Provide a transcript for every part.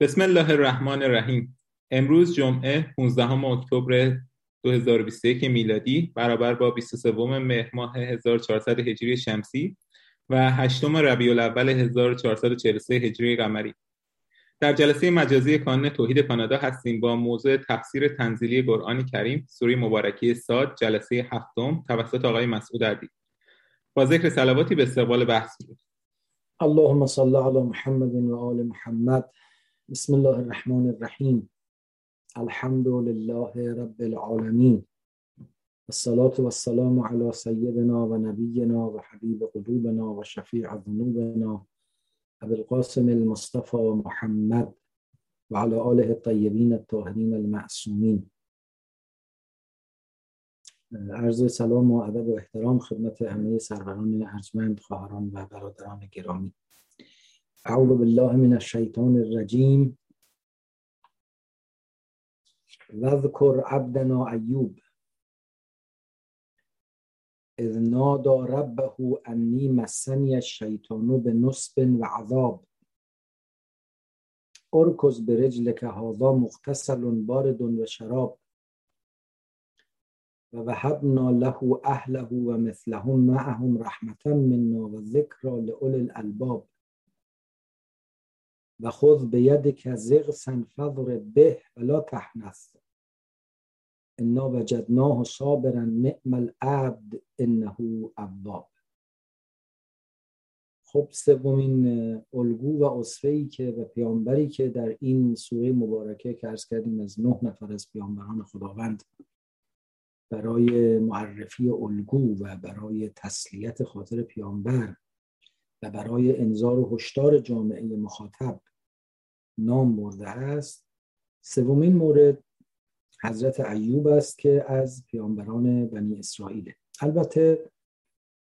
بسم الله الرحمن الرحیم. امروز جمعه 15 اکتبر 2021 میلادی برابر با 23 مهر ماه 1400 هجری شمسی و 8 ربیع الاول 1443 هجری قمری. در جلسه مجازی کانون توحید کانادا هستیم با موضوع تفسیر تنزیلی قرآن کریم سوره مبارکی ساد جلسه هفتم توسط آقای مسعود عدی. با ذکر سلواتی به استقبال بحث اللهم صل علی محمد و آل محمد. بسم الله الرحمن الرحیم. الحمد لله رب العالمین. الصلاة والسلام على سيدنا و نبینا و حبیب قلوبنا و شفیع ذنوبنا. ابو القاسم المصطفى محمد و على آله الطیبین الطاهرین المعصومین. عرض سلام و ادب و احترام خدمت همه سروران ارجمند خواهران و برادران گرامی. أعوذ بالله من الشيطان الرجيم. واذكر عبدنا أيوب إذ نادى ربه أني مسني الشيطان بنصب وعذاب. أركز برجلك هذا مغتسل بارد وشراب. ووهبنا له أهله ومثلهم معهم رحمة منا وذكرى لأولي الألباب. و خذ به ید که زغسا فضرب به ولا تحنث انا وجدناه صابرا نعم العبد انه اواب خب سومین الگو و اصفه که و پیامبری که در این سوره مبارکه که ارز کردیم از نه نفر از پیامبران خداوند برای معرفی الگو و برای تسلیت خاطر پیامبر و برای انذار و هشدار جامعه مخاطب نام برده است. سومین مورد حضرت ایوب است که از پیامبران بنی اسرائیل البته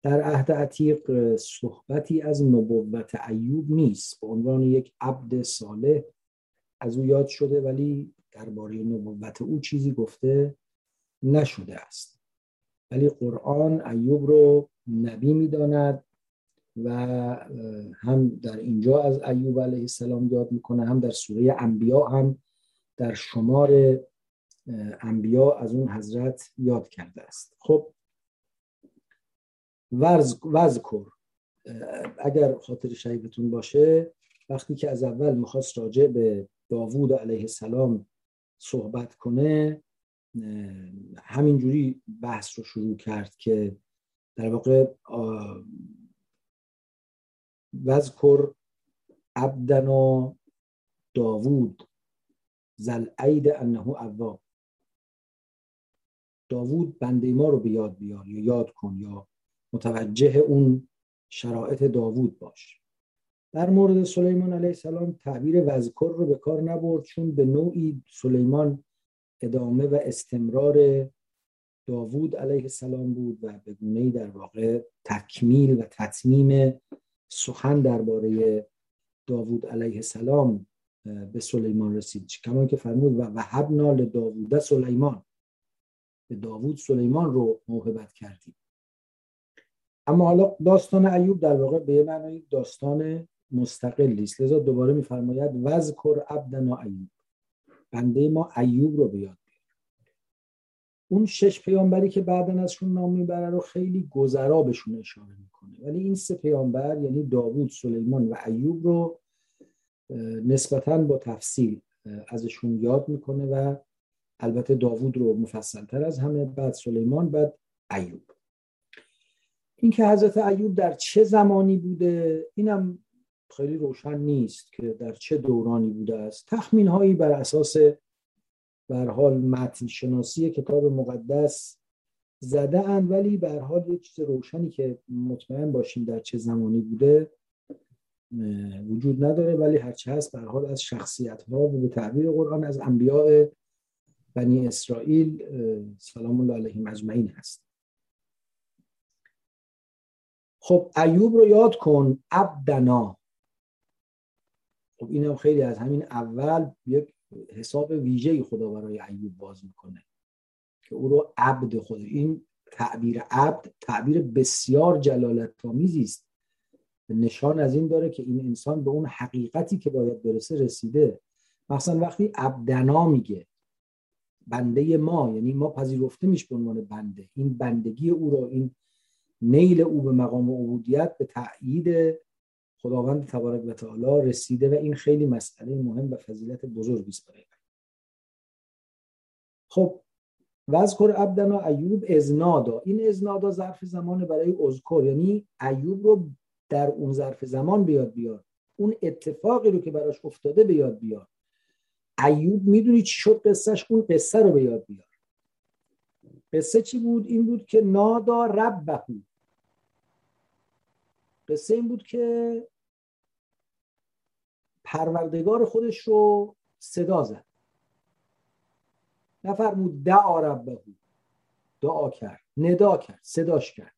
در عهد عتیق صحبتی از نبوت ایوب نیست. به عنوان یک عبد صالح از او یاد شده ولی درباره نبوت او چیزی گفته نشده است. ولی قرآن ایوب رو نبی می‌داند. و هم در اینجا از ایوب علیه السلام یاد می‌کنه هم در سوره انبیا هم در شمار انبیا از اون حضرت یاد کرده است. خب وذکر اگر خاطر شریفتون باشه وقتی که از اول می‌خواست راجع به داوود علیه السلام صحبت کنه همینجوری بحث رو شروع کرد که در واقع وذکر عبدنا داوود زل عید انه اواب داوود بنده ما رو به یاد بیار یا یاد کن یا متوجه اون شرایط داوود باش. در مورد سلیمان علیه السلام تعبیر وذکر رو به کار نبرد چون به نوعی سلیمان ادامه و استمرار داوود علیه السلام بود و به گونه در واقع تکمیل و تطمیم سخن درباره داوود علیه السلام به سلیمان رسید. کما که فرمود و وهبنا لداوود سلیمان. به داوود سلیمان رو موهبت کردیم. اما حالا داستان ایوب در واقع به معنای داستان مستقلی است. لذا دوباره میفرماید وذکر عبدنا ایوب. بنده ما ایوب رو بیاد اون شش پیامبری که بعدا ازشون نام می‌بره رو خیلی گذرا بهشون اشاره می‌کنه. ولی این سه پیامبر یعنی داوود سلیمان و ایوب رو نسبتا با تفصیل ازشون یاد می‌کنه و البته داوود رو مفصلتر از همه بعد سلیمان بعد ایوب. اینکه حضرت ایوب در چه زمانی بوده اینم خیلی روشن نیست که در چه دورانی بوده است. تخمین هایی بر اساس بر حال متن شناسی کتاب مقدس زده اند ولی به حال یه چیز روشنی که مطمئن باشیم در چه زمانی بوده وجود نداره ولی هرچه هست به حال از شخصیت ها و به تعبیر قرآن از انبیاء بنی اسرائیل سلام الله علیهم اجمعین هست. خب ایوب رو یاد کن عبدنا. خب اینم خیلی از همین اول یک حساب ویژه خدا برای ایوب باز می‌کنه که او رو عبد خود این تعبیر عبد تعبیر بسیار جلالت آمیزی است. نشان از این داره که این انسان به اون حقیقتی که باید برسه رسیده. مثلا وقتی ابدنا میگه بنده ما یعنی ما پذیرفته میش به عنوان بنده این بندگی او رو این نیل او به مقام عبودیت به تأیید خداوند تبارک و تعالی رسیده و این خیلی مسئله مهم و فضیلت بزرگی است برای خب وذکر عبدنا ایوب ازنادا این ازنادا ظرف زمان برای اذکر یعنی ایوب رو در اون ظرف زمان بیاد بیاد اون اتفاقی رو که براش افتاده به یاد بیاد ایوب می‌دونی چی شد قصهش؟ اون قصه رو به یاد بیار. قصه چی بود؟ این بود که نادا ربهو قصه این بود که پروردگار خودش رو صدا زد. نفرمود دعا ربهو دعا کرد ندا کرد صداش کرد.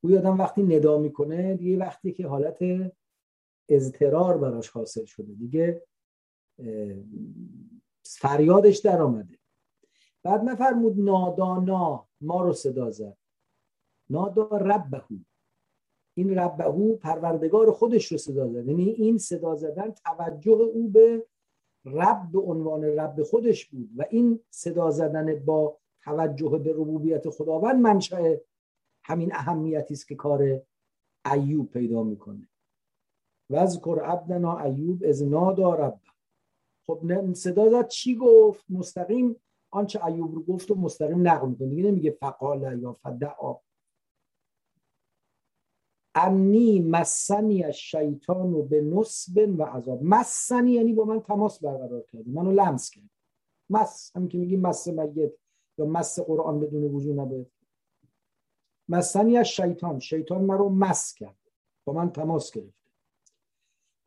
او یادم وقتی ندا می‌کنه دیگه وقتی که حالت اضطرار براش حاصل شده دیگه فریادش در آمده. بعد نفرمود نادانا ما رو صدا زد. نادا ربهو این ربهو پروردگار خودش رو صدا زد. یعنی این صدا زدن توجه او به رب به عنوان رب خودش بود. و این صدا زدن با توجه به ربوبیت خداوند منشأ همین اهمیتی است که کار ایوب پیدا می‌کنه. وذکر عبدنا ایوب از نادا رب. خب صدا زد. چی گفت؟ مستقیم آنچه ایوب رو گفت و مستقیم نقل می‌کنه. دیگه نمیگه فقال یا فدعا. انی مسنی از شیطان و به نصب و عذاب. مسنی یعنی با من تماس برقرار کرده منو لمس کرد مس همین که میگیم مس میت یا مس قرآن بدون وجود نباید. مسنی از شیطان شیطان مرا مس کرد با من تماس گرفته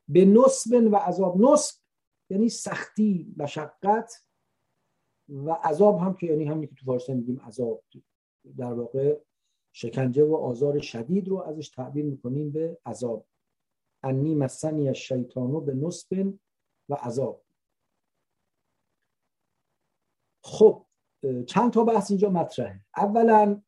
به نصب و عذاب. نصب یعنی سختی مشقت و عذاب هم که یعنی همین که تو فارسی میگیم عذاب در واقع. شکنجه و آزار شدید رو ازش تعبیر می‌کنیم به عذاب. انی مسنی از شیطانو به نصب و عذاب. خب چند تا بحث اینجا مطرحه. اولا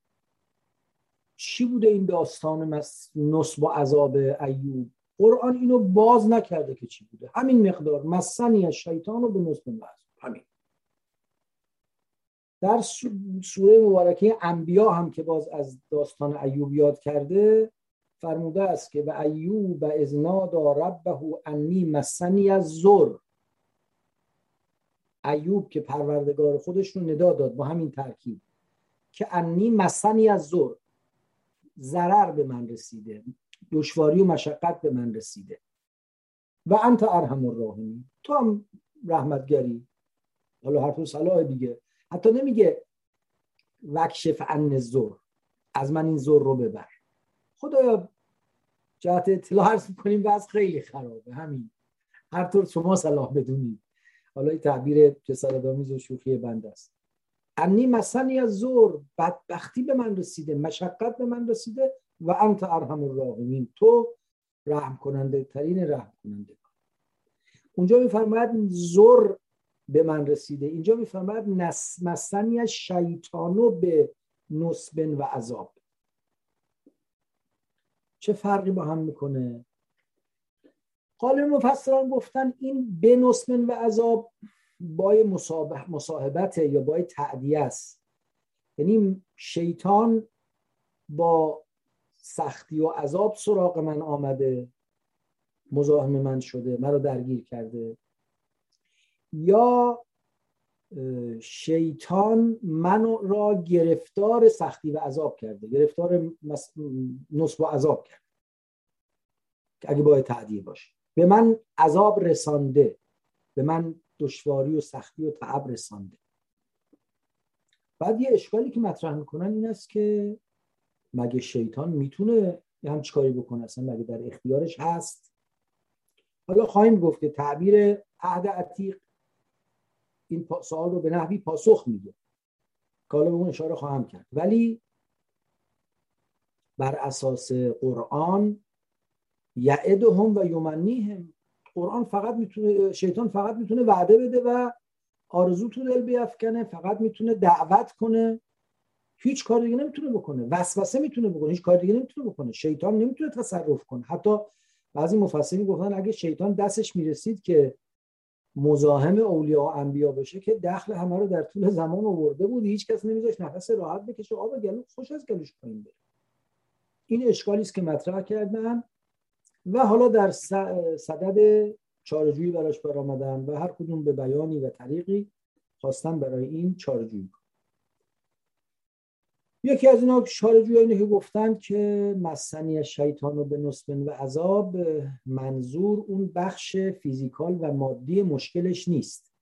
چی بوده این داستان نصب و عذاب ایوب؟ قرآن اینو باز نکرده که چی بوده. همین مقدار. مسنی از شیطان رو به نصب و عذاب. همین. در سوره مبارکه انبیا هم که باز از داستان ایوب یاد کرده فرموده است که به ایوب ازنادا ربه انی مسنی از زر ایوب که پروردگار خودش رو ندا داد با همین ترکیب که انی مسنی از زر ضرر به من رسیده دشواری و مشقت به من رسیده. و انت ارحم الراحمین. تو هم رحمتگری. حالا حرف صلاح دیگه. حتی نمیگه وکشف عن زر از من این زور رو ببر. خدایا جهت اطلاع عرض می‌کنیم از خیلی خرابه. همین. هر طور شما صلاح بدونید. حالا این تعبیر جسارتآمیز و شوخی بند است. انی مسنی از زور بدبختی به من رسیده مشقت به من رسیده و انت ارحم الراحمین. تو رحم کننده ترین رحم کننده اونجا میفرماید زور به من رسیده. اینجا میفرماید مسنی شیطانو به نصب و عذاب. چه فرقی با هم می‌کنه؟ قال مفسران گفتن این به نصب و عذاب با مصاحبت یا با تعدیه است. یعنی شیطان با سختی و عذاب سراغ من آمده مزاحم من شده مرا درگیر کرده. یا شیطان من را گرفتار سختی و عذاب کرده گرفتار نصب و عذاب کرده اگه باید تعدیه باشه. به من عذاب رسانده به من دشواری و سختی و تعب رسانده. بعد یه اشکالی که مطرح می‌کنن این است که مگه شیطان می‌تونه یه هم چیکاری بکنه؟ اصلا مگه در اختیارش هست؟ حالا خواهیم گفت که تعبیر عهد عتیق این سوال رو به نحوی پاسخ میده. که حالا به اون اشاره خواهم کرد. ولی بر اساس قرآن یعدهم و یمنیهم قرآن فقط می‌تونه شیطان فقط می‌تونه وعده بده و آرزو تو دل بیافکنه فقط می‌تونه دعوت کنه. هیچ کار دیگه نمی‌تونه بکنه. وسوسه می‌تونه بکنه. هیچ کار دیگه نمی‌تونه بکنه. شیطان نمی‌تونه تصرف کنه. حتی بعضی مفسرین گفتن اگه شیطان دستش می‌رسید که مزاحم اولیا و انبیا بشه که دخل همه رو در طول زمان آورده بود. هیچ کس نمیذاش نفس راحت بکشه. آب گلو خوش از گلوش پایین بره. این اشکالی است که مطرح کردن و حالا در صدد چارجویی براش برآمدن و هر کدوم به بیانی و طریقی خواستن برای این چارجویی یکی از اینا شارجوی اینه که گفتند که مسنی شیطان و به نصبن و عذاب منظور اون بخش فیزیکال و مادی مشکلش نیست.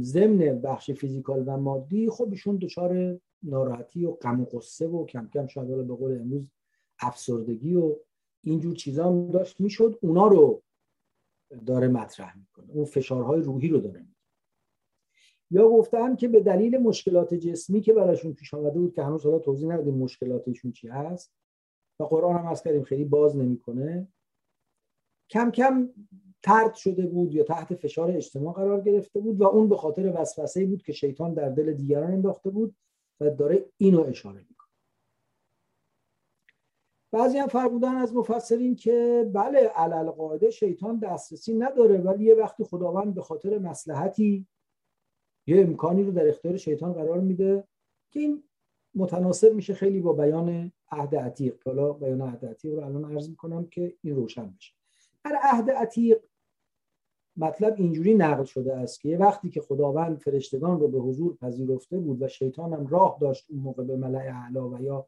ضمن بخش فیزیکال و مادی خب ایشون دچار ناراحتی و غم و قصه و کم کم شاید به قول امروز افسردگی و اینجور چیزا هم داشت. می‌شد اونا رو داره مطرح می‌کنه. اون فشارهای روحی رو داره یا گفتن که به دلیل مشکلات جسمی که براشون پیش آمده بود که هنوز حالا توضیح ندادیم مشکلاتشون چی هست و قرآن هم از کردیم خیلی باز نمی‌کنه. کم کم ترد شده بود یا تحت فشار اجتماع قرار گرفته بود و اون به خاطر وسوسه بود که شیطان در دل دیگران انداخته بود و داره اینو اشاره می‌کنه. بعضی هم فرمودن از مفسرین که بله علل قاعده شیطان دسترسی نداره ولی یه وقتی خداوند به خاطر مسلحتی یه امکانی رو در اختیار شیطان قرار میده که این متناسب میشه خیلی با بیان عهد عتیق. حالا بیان عهد عتیق رو الان عرض می‌کنم که این روشن بشه. هر عهد عتیق مطلب اینجوری نقل شده است که یه وقتی که خداوند فرشتگان رو به حضور پذیرفته بود و شیطان هم راه داشت اون موقع به ملع اعلا و یا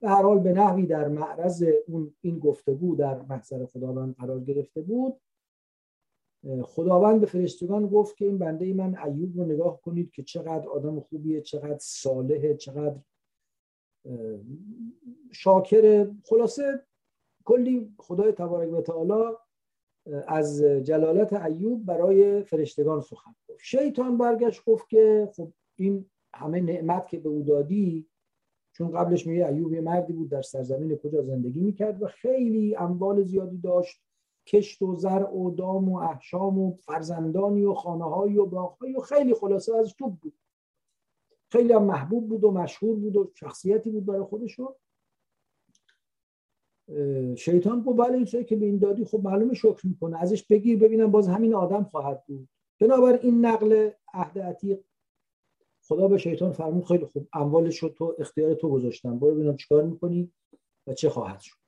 به هر حال به نحوی در معرض اون این گفتگو در محضر خداوند قرار گرفته بود خداوند به فرشتگان گفت که این بنده من ایوب رو نگاه کنید که چقدر آدم خوبیه چقدر صالحه چقدر شاکر خلاصه کلی خدای تبارک و تعالی از جلالت ایوب برای فرشتگان سخن گفت. شیطان برگشت گفت که خب این همه نعمت که به او دادی چون قبلش میگه ایوب یه مردی بود در سرزمین کجا زندگی می‌کرد و خیلی اموال زیادی داشت. کشت و زرع و دام و احشام و فرزندانی و خانه های و باغ و خیلی خلاصه از توب بود. خیلی هم محبوب بود و مشهور بود و شخصیتی بود برای خودشون شیطان گفت بله این که به این دادی خب معلومه شکر می‌کنه. ازش بگیر ببینم باز همین آدم خواهد بود. بنابر این نقل عهد عتیق خدا به شیطان فرمود خیلی خوب. اموالش رو تو اختیار تو گذاشتم. برو ببینم چیکار می‌کنی و چه خواهد شد.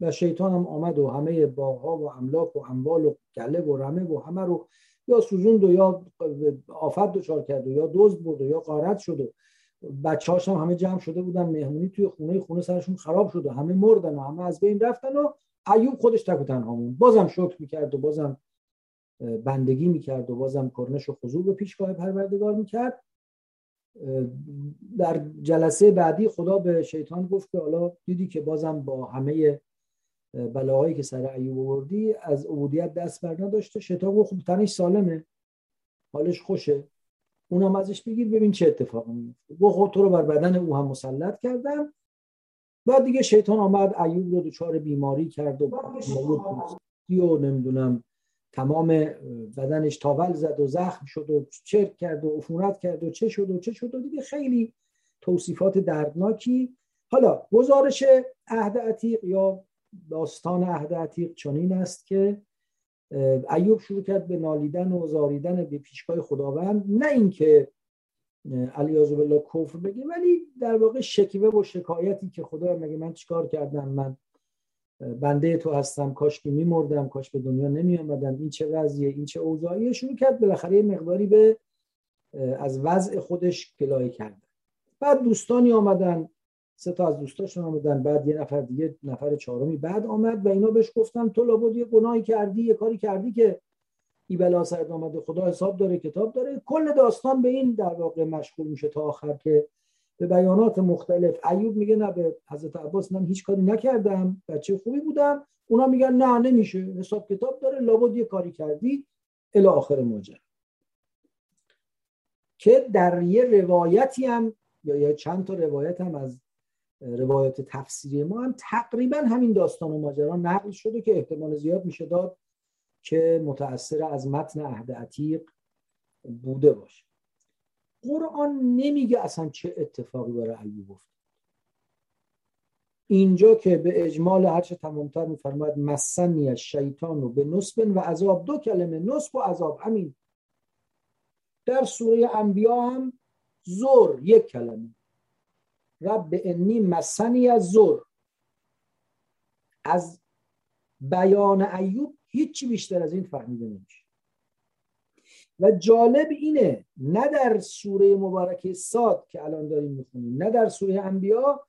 و شیطان هم آمد و همه باغها و املاک و اموال و گله و رمه و همه رو یا سوزوند و یا آفت دچار کرد و یا دزد بود و یا قارت شد و بچه هم همه جمع شده بودن مهمونی توی خونه خونه سرشون خراب شد و همه مردن و همه از بین رفتن و ایوب خودش تک و تنها موند. بازم شکر می‌کرد و بازم بندگی می‌کرد و بازم کرنش و خضوع به پیشگاه پروردگار می‌کرد. در جلسه بعدی خدا به شیطان گفت که حالا دیدی که بازم با همه بلاهایی که سر ایوب آوردی از عبودیت دست بر نداشته. گفت خب تنش سالمه. حالش خوشه. اونم ازش بگیر ببین چه اتفاقی میفته. گفت خب تو رو بر بدن او هم مسلط کردم. بعد دیگه شیطان آمد ایوب رو دچار بیماری کرد و و نمی‌دونم تمام بدنش تاول زد و زخم شد و چرک کرد و عفونت کرد و چه شد و چه شد و دیگه خیلی توصیفات دردناکی. حالا گزارش عهد عتیق یا داستان عهد عتیق چنین است که ایوب شروع کرد به نالیدن و زاریدن به پیشگاه خداوند. نه اینکه علیاذ بالله کفر بگه ولی در واقع شکیبه و شکایتی که خدا مگه من چیکار کردم؟ من بنده تو هستم کاش که میمردم کاش به دنیا نمی آمدم این چه وضعیه این چه اوضاعیه؟ شروع کرد بالاخره مقداری به از وضع خودش گلایه کردن. بعد دوستانی آمدن. سه تا از دوستاشون آمدن بعد یه نفر دیگه نفر چهارمی بعد آمد و اینا بهش گفتن تو لابد یه گناهی کردی یه کاری کردی که ای بلا سرت آمده خدا حساب داره کتاب داره. کل داستان به این در واقع مشغول میشه تا آخر که به بیانات مختلف. ایوب میگه نه به حضرت عباس من هیچ کاری نکردم. بچه خوبی بودم. اونا میگن نه نمیشه. حساب کتاب داره. لابد یه کاری کردی. الی آخر ماجرا که در یه روایتی هم یا چند تا روایت هم از روایت تفسیری ما هم تقریبا همین داستان و ماجرا نقل شده که احتمال زیاد میشه داد که متأثر از متن عهد عتیق بوده باشه. قرآن نمیگه اصلا چه اتفاقی برای ایوب افتاد. اینجا که به اجمال هرچه تمامتر میفرماید مسنی از شیطان و به نصب و عذاب دو کلمه نصب و عذاب همین در سوره انبیا هم زور یک کلمه. رب انی مسنی از زور. از بیان ایوب هیچی بیشتر از این فهمیده نمیشه. و جالب اینه نه در سوره مبارکه ساد که الان داریم می‌خونیم نه در سوره انبیا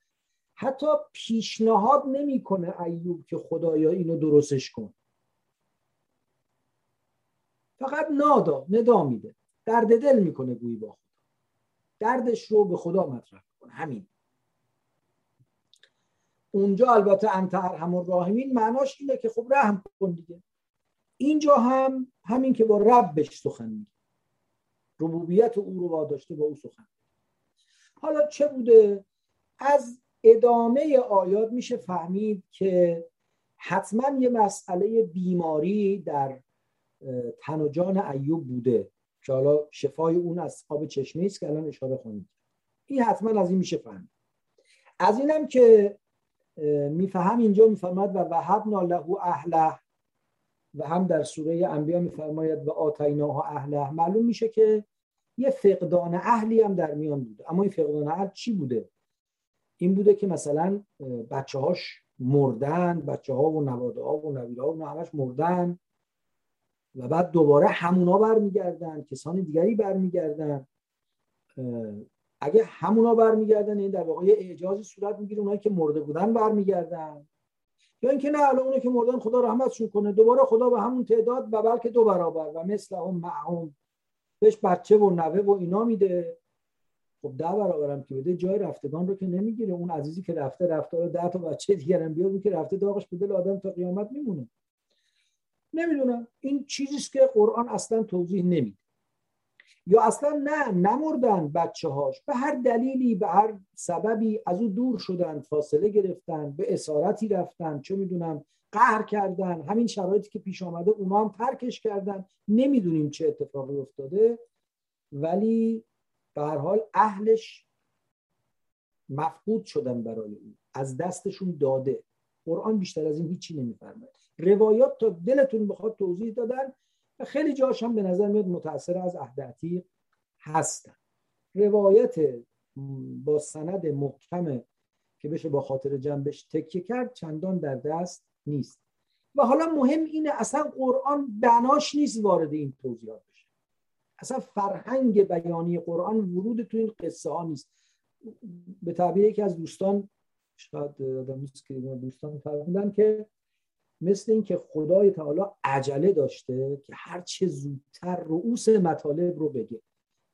حتی پیشنهاد نمی‌کنه ایوب که خدایا اینو درستش کن. فقط نادا ندا میده. درد دل می‌کنه گویی با خدا. دردش رو به خدا مطرح کنه همین. اونجا البته انت ارحم الراحمین معناش اینه که خب رحم کن دیگه. اینجا هم همین که با ربش سخن میگه. ربوبیت او رو واداشته با او سخن حالا چه بوده؟ از ادامه آیات میشه فهمید که حتما یه مسئله بیماری در تن و جان ایوب بوده که حالا شفای اون از آب چشمه است که الان اشاره خونید این حتما از این میشه فهمید. از اینم که میفهم اینجا می‌فهمد و وهبنا له اهله و هم در سوره انبیا میفرماید و آتیناها اهله. معلوم میشه که یه فقدان اهلی هم در میان بوده. اما این فقدان اهل چی بوده؟ این بوده که مثلا بچه هاش مردن بچه ها و نواده ها و نویده ها و همش مردن و بعد دوباره همونا برمیگردن کسان دیگری برمیگردن. اگه همونا برمیگردن این در واقع اعجازی صورت می‌گیره اونایی که مرده بودن برمیگردن. یا اینکه نه الان اونایی که مردن خدا رحمتشون کنه. دوباره خدا به همون تعداد و بلکه دو برابر و مثل هم معهم. بهش بچه و نوه و اینا میده. خب ده برابرم که بده جای رفتگان رو که نمی‌گیره. اون عزیزی که رفته رفته رو ده تا بچه دیگر هم بیاد که رفته داغش به دل آدم تا قیامت میمونه. نمی‌دونم. این چیزیست که قرآن اصلا توضیح نمیده. یا اصلا نه نمردن بچه هاش به هر دلیلی به هر سببی از او دور شدن فاصله گرفتن به اسارتی رفتن چه می‌دونم قهر کردن. همین شرایطی که پیش آمده اونا هم ترکش کردن. نمی‌دونیم چه اتفاقی افتاده. ولی به هر حال اهلش مفقود شدن برای او. از دستشون داده. قرآن بیشتر از این هیچی نمیفرماید. روایات تا دلتون بخواد توضیح دادن. خیلی جاش هم به نظر میاد متاثر از عهد عتیق هستن. روایت با سند محکم که بشه با خاطر جنبش تکیه کرد چندان در دست نیست. و حالا مهم اینه اصلا قرآن بناش نیست وارد این توضیحات بشه. اصلا فرهنگ بیانی قرآن ورود تو این قصه ها نیست. به تعبیر یکی از دوستان شاید که دوستان فرمودن که مثل اینکه خدای تعالی عجله داشته که هر چه زودتر رؤوس مطالب رو بگه.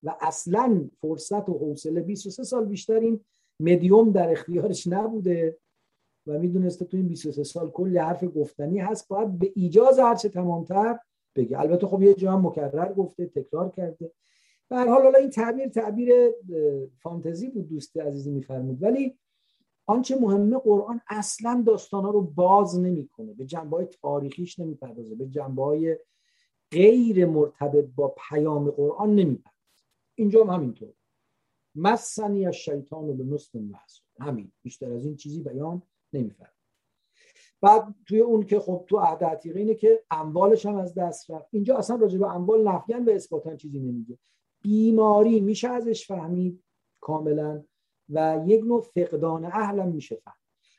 و اصلا فرصت و حوصله 23 سال بیشتر این مدیوم در اختیارش نبوده و می‌دونسته تو این 23 سال کلی حرف گفتنی هست باید به ایجاز هرچه تمامتر بگه. البته خب یه جا هم مکرر گفته تکرار کرده. به حال حالا این تعبیر تعبیر فانتزی بود دوست عزیزی میفرمود. ولی آنچه مهمه قرآن اصلا داستانا رو باز نمی‌کنه. به جنبه های تاریخیش نمی‌پردازه. به جنبه های غیر مرتبط با پیام قرآن نمی‌پردازه. اینجا هم همینطور. مسنی از شیطان به نصف همین. بیشتر از این چیزی بیان نمیفرد بعد توی اون که خب تو عهد اینه که اموالش هم از دست رفت. اینجا اصلا راجع به اموال نفیان به اثباتن چیزی نمیگه. بیماری میشه ازش فهمید کاملا. و یک نوع فقدان اهلم میشه فهم.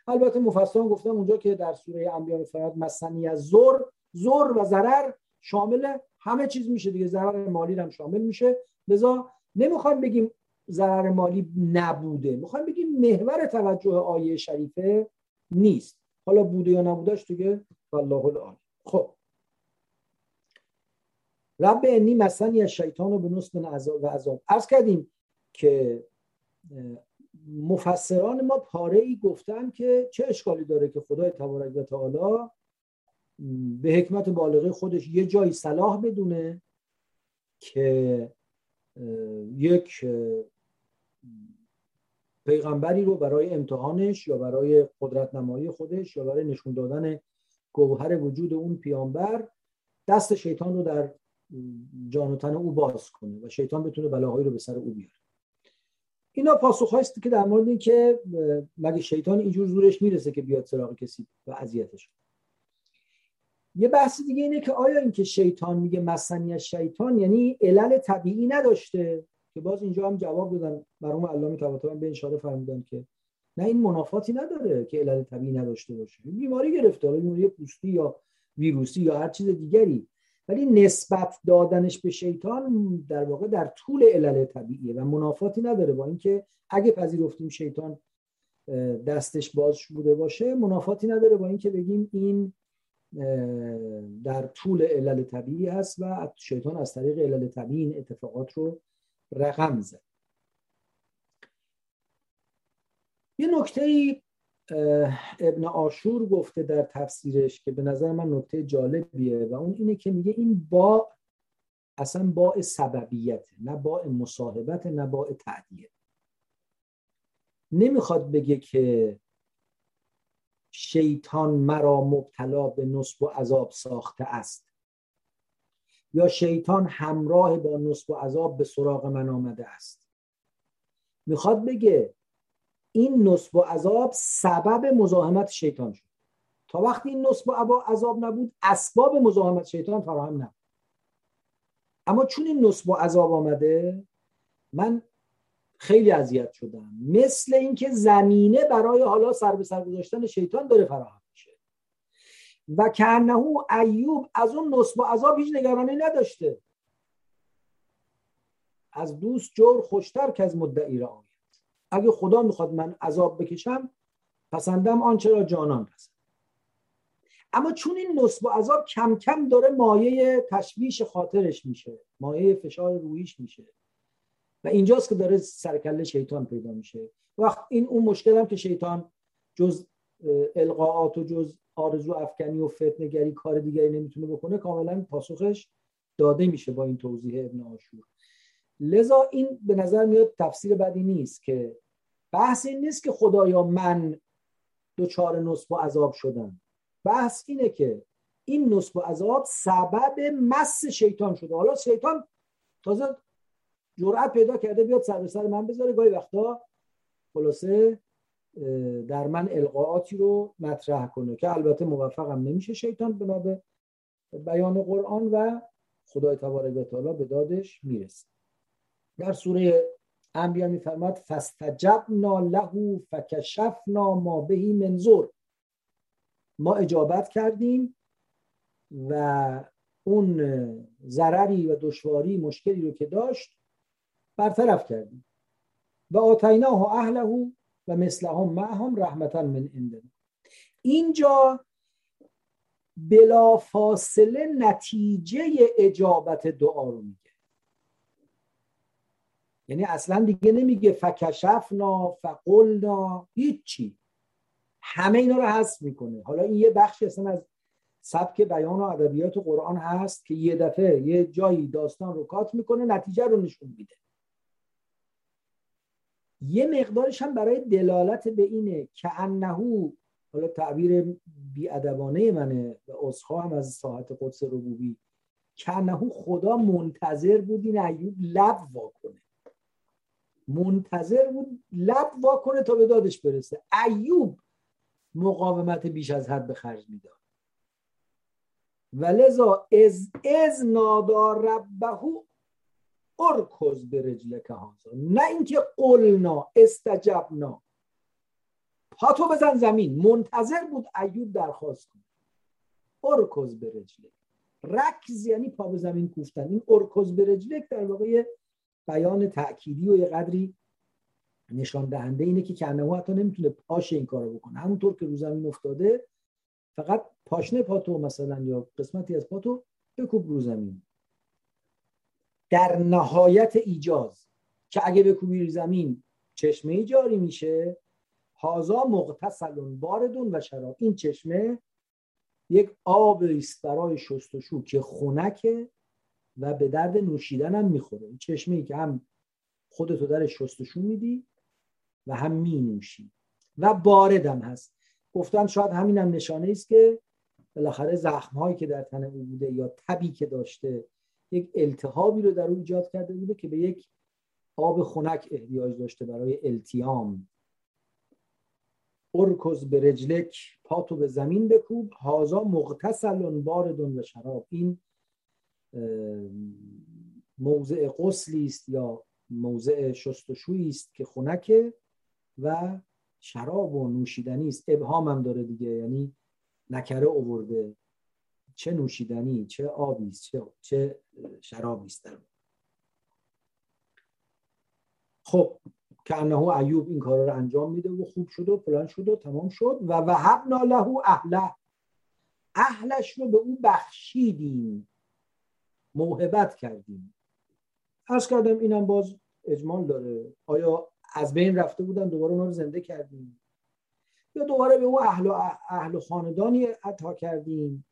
البته مفصل گفتم اونجا که در سوره انبیاء فرات مسنی از زور زور و ضرر شامل همه چیز میشه دیگه ضرر مالی هم شامل میشه. لذا نمی‌خوایم بگیم ضرر مالی نبوده. می‌خوایم بگیم محور توجه آیه شریفه نیست. حالا بوده یا نبودهش دیگه والله العالم خب. رب انی مسنی از شیطان و به و عذاب. ارز کردیم که مفسران ما پاره ای گفتن که چه اشکالی داره که خدای تبارک و تعالی به حکمت بالغه خودش یه جایی صلاح بدونه که یک پیغمبری رو برای امتحانش یا برای قدرت نمایی خودش یا برای نشون دادن گوهر وجود اون پیامبر دست شیطان رو در جان و تن او باز کنه و شیطان بتونه بلاهایی رو به سر او بیاره. اینا پاسخ هایست که در مورد این که مگه شیطان اینجور زورش می‌رسه که بیاد سراغ کسی و اذیتش یه بحث دیگه اینه که آیا اینکه شیطان میگه مسنی شیطان یعنی علل طبیعی نداشته؟ که باز اینجا هم جواب دادن مرحوم علامه طباطبایی به اشاره فرمودن که نه این منافاتی نداره که علل طبیعی نداشته باشه. بیماری گرفته بیماری پوستی یا ویروسی یا هر چیز دیگری. ولی نسبت دادنش به شیطان در واقع در طول علل طبیعیه و منافاتی نداره. با اینکه اگه پذیرفتیم شیطان دستش باز بوده باشه منافاتی نداره. با اینکه بگیم این در طول علل طبیعی هست و شیطان از طریق علل طبیعی این اتفاقات رو رقم زد. یه نکته ابن آشور گفته در تفسیرش که به نظر من نکته جالبیه و اون اینه که میگه این با اصلا با سببیته نه با مصاحبت نه با تعدیه نمی‌خواد بگه که شیطان مرا مبتلا به نصب و عذاب ساخته است. یا شیطان همراه با نصب و عذاب به سراغ من آمده است. می‌خواد بگه این نصب و عذاب سبب مزاحمت شیطان شد. تا وقتی این نصب و عذاب نبود اسباب مزاحمت شیطان فراهم نبود. اما چون این نصب و عذاب آمده من خیلی اذیت شدم. مثل اینکه زمینه برای حالا سر به سر گذاشتن شیطان داره فراهم میشه. و کنه ایوب از اون نصب و عذاب هیچ نگرانی نداشته. از دوست جور خوشتر که از مدعی را اگه خدا می‌خواد من عذاب بکشم پسندم آنچه را جانان پسند. اما چون این نصب و عذاب کم کم داره مایه تشویش خاطرش میشه مایه فشار رویش میشه. و اینجاست که داره سرکله شیطان پیدا میشه. وقت این اون مشکل هم که شیطان جز القاعات و جز آرزو افکنی و فتنگری کار دیگری نمی‌تونه بکنه کاملا پاسخش داده میشه با این توضیح ابن آشور. لذا این به نظر میاد تفسیر بدی نیست که بحث این نیست که خدایا من دوچار نصب و عذاب شدم. بحث اینه که این نصب و عذاب سبب مس شیطان شده. حالا شیطان تازه جرأت پیدا کرده بیاد سر به سر من بذاره. گاهی وقتا خلاصه در من القاعاتی رو مطرح کنه که البته موفقم نمیشه شیطان بنا به بیان قرآن و خدای تبارک و تعالی به دادش می‌رسه. در سوره انبیا میفرماد فاستجبنا له فکشفنا ما بهی منظور ما اجابت کردیم و اون ضرری و دشواری مشکلی رو که داشت برطرف کردیم. و آتیناه اهله و مثلهم معهم رحمتا من عندنا. اینجا بلا فاصله نتیجه اجابت دعا رو میگه. یعنی اصلا دیگه نمیگه فکشفنا فقلنا هیچی. همه اینا رو حذف می‌کنه. حالا این یه بخشی اصلا از سبک بیان و ادبیات قرآن هست که یه دفعه یه جایی داستان رو کات می‌کنه نتیجه رو نشون میده. یه مقدارش هم برای دلالت به اینه که انهو حالا تعبیر بیادبانه منه و اصخا هم از ساحت قدس ربوبی که انهو خدا منتظر بود این ایوب لب واکنه. منتظر بود لب واکنه تا به دادش برسه. ایوب مقاومت بیش از حد به خرج می‌داد. و لذا از از نادار ربه ارکز به رجل هازا نه اینکه قلنا استجبنا. پاتو بزن زمین. منتظر بود ایوب درخواست کن ارکز به رجلک رکز یعنی پا به زمین کوفتن. این ارکز به رجلک در واقع بیان تأکیدی و یه قدری نشان دهنده اینه که کنهو حتی نمی‌تونه پاش این کارو بکنه. همونطور که رو زمین افتاده فقط پاشنه پاتو مثلا یا قسمتی از پاتو بکوب رو زمین. در نهایت ایجاز که اگه بکوبی زمین چشمه جاری میشه. هازا مغتسل باردون و شراب. این چشمه یک آب است برای شستشو که خونکه و به درد نوشیدن هم می‌خوره چشمه ای که هم خودتو در شستشو میدی و هم می نوشی و باردم هست. گفتن شاید همین هم نشانه است که بالاخره زخم هایی که در تن او بوده یا تبی که داشته یک التهابی رو در او ایجاد کرده بوده که به یک آب خنک احتیاج داشته برای التیام. ارکز به رجلک پاتو به زمین بکوب هازا مغتسل باردون و شراب. این موضع غسلی است یا موضع شستشویی است که خنکه و شراب و نوشیدنی است. ابهام هم داره دیگه یعنی نکره اوورده. چه نوشیدنی چه آبی است چه چه شرابی است خب که انه ایوب این کار رو انجام میده و خوب شد و پلان شد و تمام شد و وهبنا له اهله. اهلش رو به او بخشیدیم. موهبت کردیم. عرض کردم اینم باز اجمال داره. آیا از بین رفته بودن دوباره ما رو زنده کردیم؟ یا دوباره به او اهل و, اهل خاندانی عطا کردیم؟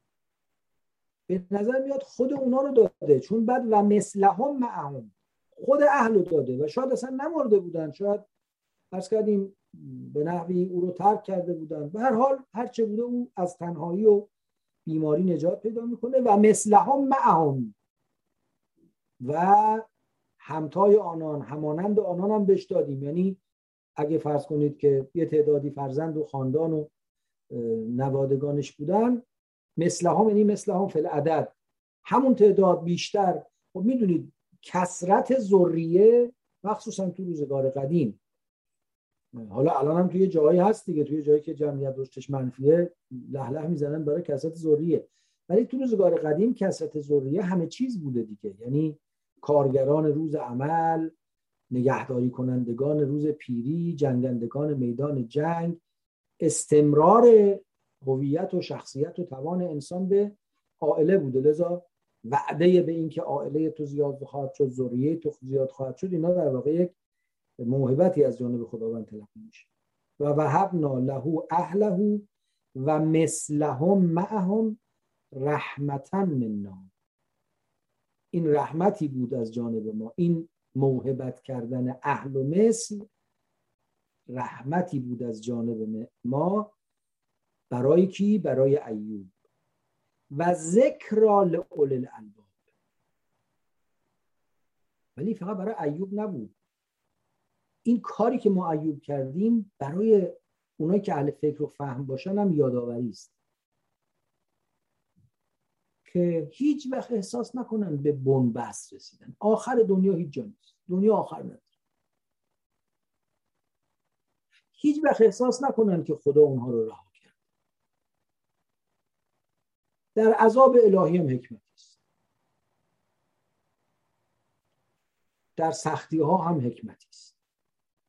به نظر میاد خود اونا رو داده چون بعد و مثلهم معهم. خود اهل داده و شاید اصلا نمرده بودن. شاید ارز کردیم به نحوی او رو ترک کرده بودن. به هر حال هرچه بوده او از تنهایی و بیماری نجات پیدا می‌کنه و مثلهم معهم. و همتای آنان همانند آنان هم بهش دادیم. یعنی اگه فرض کنید که یه تعدادی فرزند و خاندان و نوادگانش بودن مثل هم یعنی مثل هم فل عدد همون تعداد بیشتر خب می‌دونید کسرت ذریه مخصوصا تو روزگار قدیم. حالا الان هم توی جایی هست دیگه توی جایی که جمعیت رشدش منفیه لح می‌زنن برای کسرت ذریه. ولی تو روزگار قدیم کسرت ذریه همه چیز بوده دیگه. یعنی کارگران روز عمل نگهداری کنندگان روز پیری جنگندگان میدان جنگ استمرار هویت و شخصیت و توان انسان به عائله بوده. لذا وعده به اینکه عائله تو زیاد خواهد شد ذریه تو زیاد خواهد شد اینا در واقع یک موهبتی از جانب خداوند تلقی میشه. و وهبنا له اهله و مثلهم معهم رحمتا منا این رحمتی بود از جانب ما. این موهبت کردن اهل و مثل رحمتی بود از جانب ما برای کی؟ برای ایوب. و ذکر لعول الالباب ولی فقط برای ایوب نبود. این کاری که ما ایوب کردیم برای اونایی که اهل فکر و فهم باشن هم یادآوری است. که هیچ وقت احساس نکنن به بنبست رسیدن. آخر دنیا هیچ جا نیست. دنیا آخر نداره. هیچ وقت احساس نکنن که خدا اونها رو رها کرد. در عذاب الهی هم حکمت است. در سختی ها هم حکمتی است.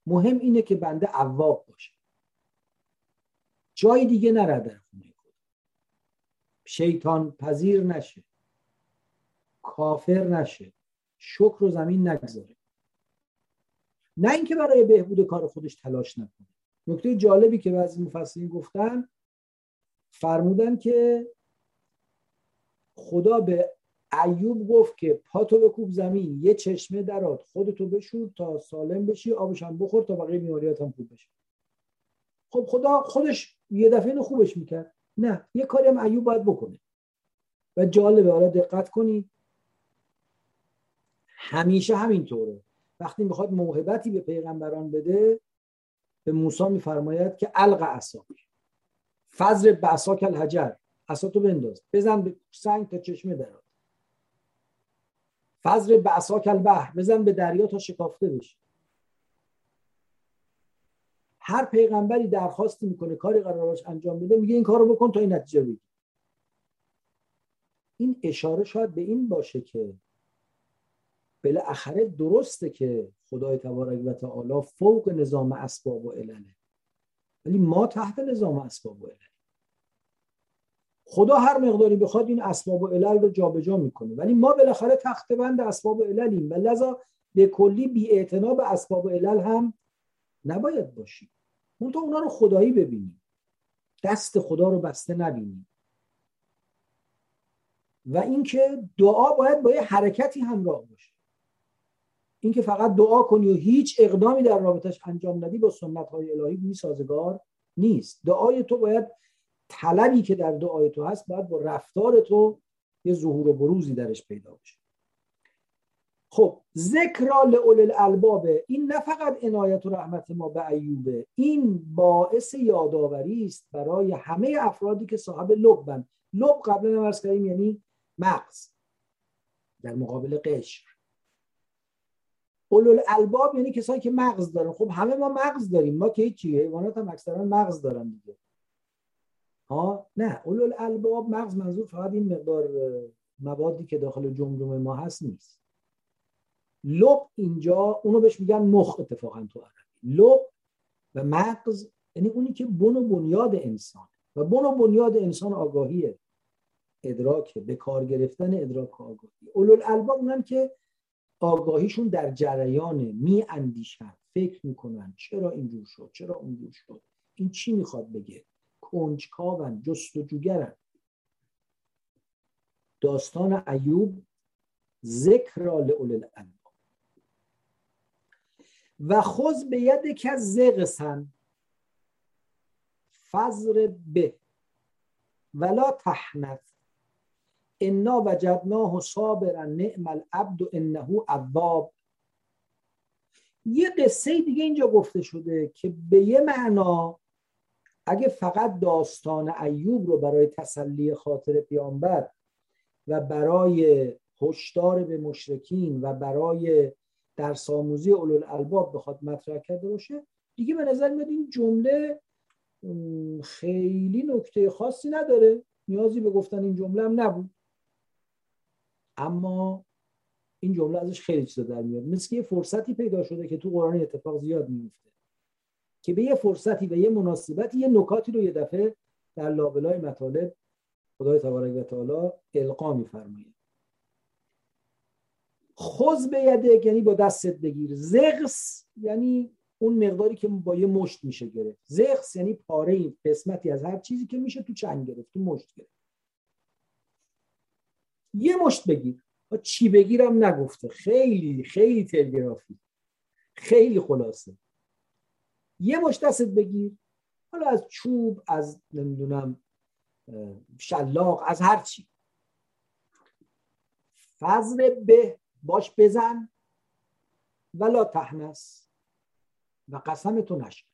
مهم اینه که بنده عواب باشه. جای دیگه نره در خونه. شیطان پذیر نشه. کافر نشه. شکر و زمین نگذاره. نه اینکه برای بهبود کار خودش تلاش نکنه. نکته جالبی که بعضی مفسرین گفتن فرمودن که خدا به ایوب گفت که پاتو بکوب زمین یه چشمه درات خودتو بشور تا سالم بشی آبش هم بخور تا بقیه بیماریات هم خوب بشه. خب خدا خودش یه دفعه اینو خوبش می‌کرد. نه یه کاری هم ایوب باید بکنه. و جالبه حالا دقت کنید همیشه همینطوره. وقتی می‌خواد موهبتی به پیغمبران بده به موسی میفرماید که الق عصاک فضر به عصاک الحجر عصاتو بنداز. بزن به سنگ تا چشمه درات فضر به عصاک البحر بزن به دریا تا شکافته بشه. هر پیغمبری درخواستی می‌کنه کاری قرارش انجام بده میگه این کارو بکن تا این نتیجه بگیر این اشاره شاید به این باشه که بالاخره درسته که خدای تبارک و تعالی فوق نظام اسباب و علله. ولی ما تحت نظام اسباب و علل خدا هر مقداری بخواد این اسباب و علل رو جابجا می‌کنه. ولی ما بالاخره تخت بند اسباب و عللیم. و لذا به کلی بی به اسباب و علل هم نباید باشیم. منتها اونا رو خدایی ببینیم دست خدا رو بسته نبینیم و اینکه دعا باید با یه حرکتی همراه باشه. اینکه فقط دعا کنی و هیچ اقدامی در رابطش انجام ندی با سنت های الهی می سازگار نیست. دعای تو باید طلبی که در دعای تو هست باید با رفتار تو یه ظهور و بروزی درش پیدا بشه. خب ذکر لعول الالباب این نه فقط عنایت و رحمت ما به ایوبه این باعث یادآوری است برای همه افرادی که صاحب لبن لب قبلا هم کردیم یعنی مغز در مقابل قشر. اولو الالباب یعنی کسایی که مغز دارن. خب همه ما مغز داریم. ما که هیچی حیوانات هم اکثرا مغز دارن دیگه. ها؟ نه اولو الالباب مغز منظور فقط این مقدار موادی که داخل جمجمه ما هست نیست. لب اینجا اونو بهش میگن مخ اتفاقا تو عربی. لب و مغز یعنی اونی که بن و بنیاد انسان. و بن و بنیاد انسان آگاهیه ادراک به کار گرفتن ادراک آگاهی. اولو الالباب اونم که آگاهیشون در جریان می اندیشن فکر می‌کنن چرا اینجور شد چرا اونجور شد. این چی می‌خواد بگه؟ کنجکاون جستجوگرن. داستان ایوب ذکر لعول الالباب و خوز به ید که زغسن فضر به. ولا تحنث. انا وجدناه صابرا نعم العبد انه عواب یه قصه دیگه اینجا گفته شده که به یه معنا اگه فقط داستان ایوب رو برای تسلی خاطر پیامبر و برای هشدار به مشرکین و برای در ساموزی اولو الباب بخواد مطرح کرده باشه دیگه به نظر میاد این جمله خیلی نکته خاصی نداره. نیازی به گفتن این جمله هم نبود. اما این جمله ازش خیلی چیزا در میاد. مثل یه فرصتی پیدا شده که تو قرآن اتفاق زیاد میفته که به یه فرصتی و یه مناسبتی یه نکاتی رو یه دفعه در لابلای مطالب خدای تبارک و تعالی القا میفرمایه خوز به یده یعنی با دستت بگیر. زغس یعنی اون مقداری که با یه مشت میشه گرفت. زغس یعنی پاره این قسمتی از هر چیزی که میشه تو چنگ گرفت تو مشت گرفت. یه مشت بگیر. چی بگیرم نگفته. خیلی خیلی تلگرافی. خیلی خلاصه. یه مشت دستت بگیر. حالا از چوب از نمی‌دونم شلاق از هر چی. فضل به باش بزن ولا تحنس و قسم تو نشد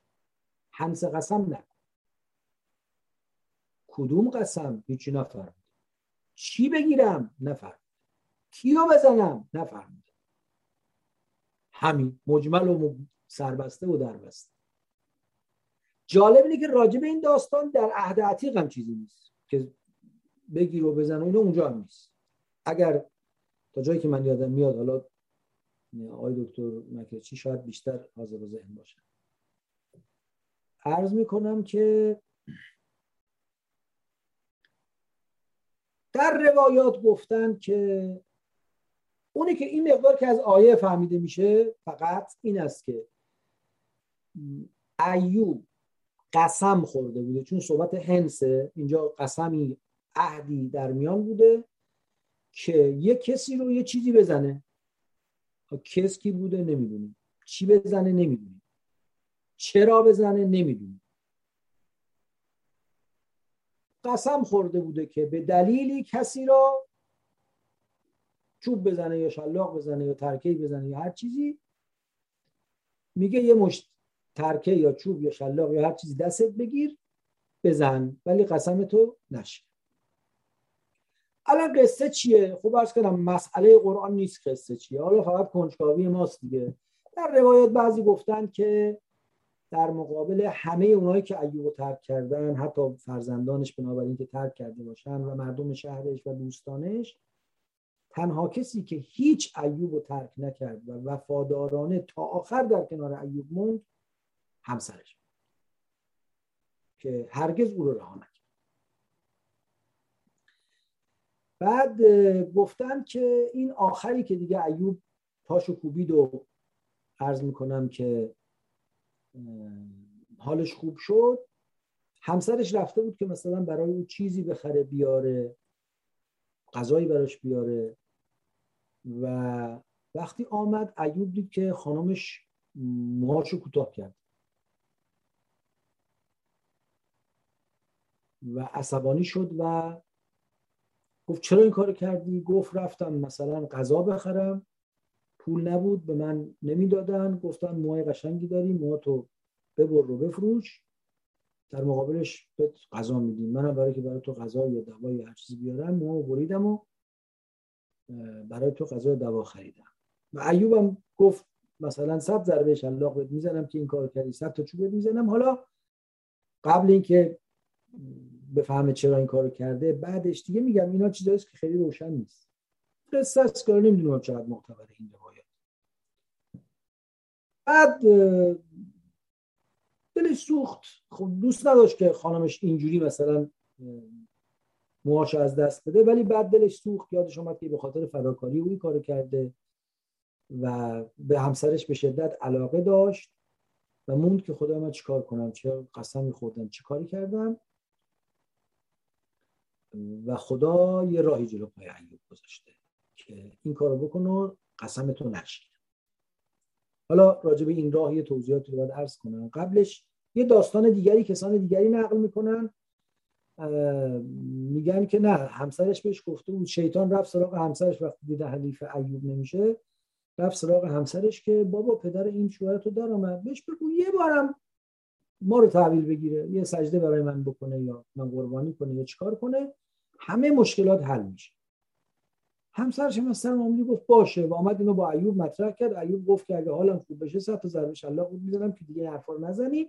حنس قسم نکن. کدوم قسم؟ هیچی نفرم چی بگیرم؟ نفرمود کیو بزنم؟ نفرمود همین. مجمل و سربسته و دربسته. جالب اینه که راجب این داستان در عهد عتیق هم چیزی نیست. که بگیر و بزن و اونجا هم نیست. اگر تا جایی که من یادم میاد حالا آقای دکتر مکرچی شاید بیشتر حاضر و ذهن باشه. عرض می‌کنم که در روایات گفتن که اونی که این مقدار که از آیه فهمیده میشه فقط این است که ایوب قسم خورده بوده چون صحبت هنسه اینجا قسمی عهدی در میان بوده. که یه کسی رو یه چیزی بزنه. کس کی بوده نمی‌دونیم. چی بزنه نمی‌دونیم. چرا بزنه نمی‌دونیم. قسم خورده بوده که به دلیلی کسی را چوب بزنه یا شلاق بزنه یا ترکه بزنه یا هر چیزی میگه یه مشت ترکه یا چوب یا شلاق یا هر چیزی دستت بگیر بزن. ولی قسم تو نشه. الان قصه چیه؟ خب ارز کنم مسئله قرآن نیست قصه چیه. حالا فقط کنجکاوی ماست دیگه. در روایات بعضی گفتن که در مقابل همه اونایی که ایوب ترک کردن حتی فرزندانش بنابراین که ترک کرده باشن و مردم شهرش و دوستانش تنها کسی که هیچ ایوب ترک نکرد و وفادارانه تا آخر در کنار ایوب موند همسرش. که هرگز او رو رها بعد گفتن که این آخری که دیگه ایوب پاشو کوبید و عرض می‌کنم که حالش خوب شد همسرش رفته بود که مثلا برای او چیزی بخره بیاره غذایی براش بیاره. و وقتی آمد ایوب دید که خانمش موهاشو کوتاه کرد. و عصبانی شد و گفت چرا این کار کردی؟ گفت رفتم مثلا غذا بخرم. پول نبود به من نمی‌دادن. گفتن موهای قشنگی داری موها تو ببر رو بفروش. در مقابلش به غذا میدیم منم برای که برای تو غذا یا دوا یا هر چیزی بیارم موها بریدم و برای تو غذا دوا خریدم. و ایوبم گفت مثلا صد ضربه شلاق بهت می‌زنم که این کار کردی صد تا چوب می‌زنم. حالا قبل اینکه بفهمه چرا این کارو کرده. بعدش دیگه میگم اینا چیزاییست که خیلی روشن نیست. قصه است که نمی‌دونم چقدر معتبر این روایت. بعد دلش سوخت. خب دوست نداشت که خانمش اینجوری مثلا موهاشو از دست بده ولی بعد دلش سوخت. یادش آمد که به خاطر فداکاری او کارو کرده و به همسرش به شدت علاقه داشت و موند که خدا من چیکار کنم؟ چه قسمی خوردم؟ چه کاری کردم؟ و خدا یه راهی جلو پای ایوب گذاشته که این کارو بکن و قسمتو نشید حالا راجع به این راه یه توضیحاتی رو باید عرض کنم. قبلش یه داستان دیگری کسان دیگری نقل می‌کنن. میگن که نه همسرش بهش گفته بود شیطان رفت سراغ همسرش وقتی دیده حلیف ایوب نمیشه. رفت سراغ همسرش که بابا پدر این شوهرتو در آمد بهش بگو یه بارم ما رو تحویل بگیره یه سجده برای من بکنه یا من قربانی کنه یا چیکار کنه همه مشکلات حل میشه. همسرش مثلا معاملی گفت باشه و آمد اینو با ایوب مطرح کرد. ایوب گفت که اگه حالم خوب بشه صد تا الله بود می‌زنم که دیگه حرفا نزنی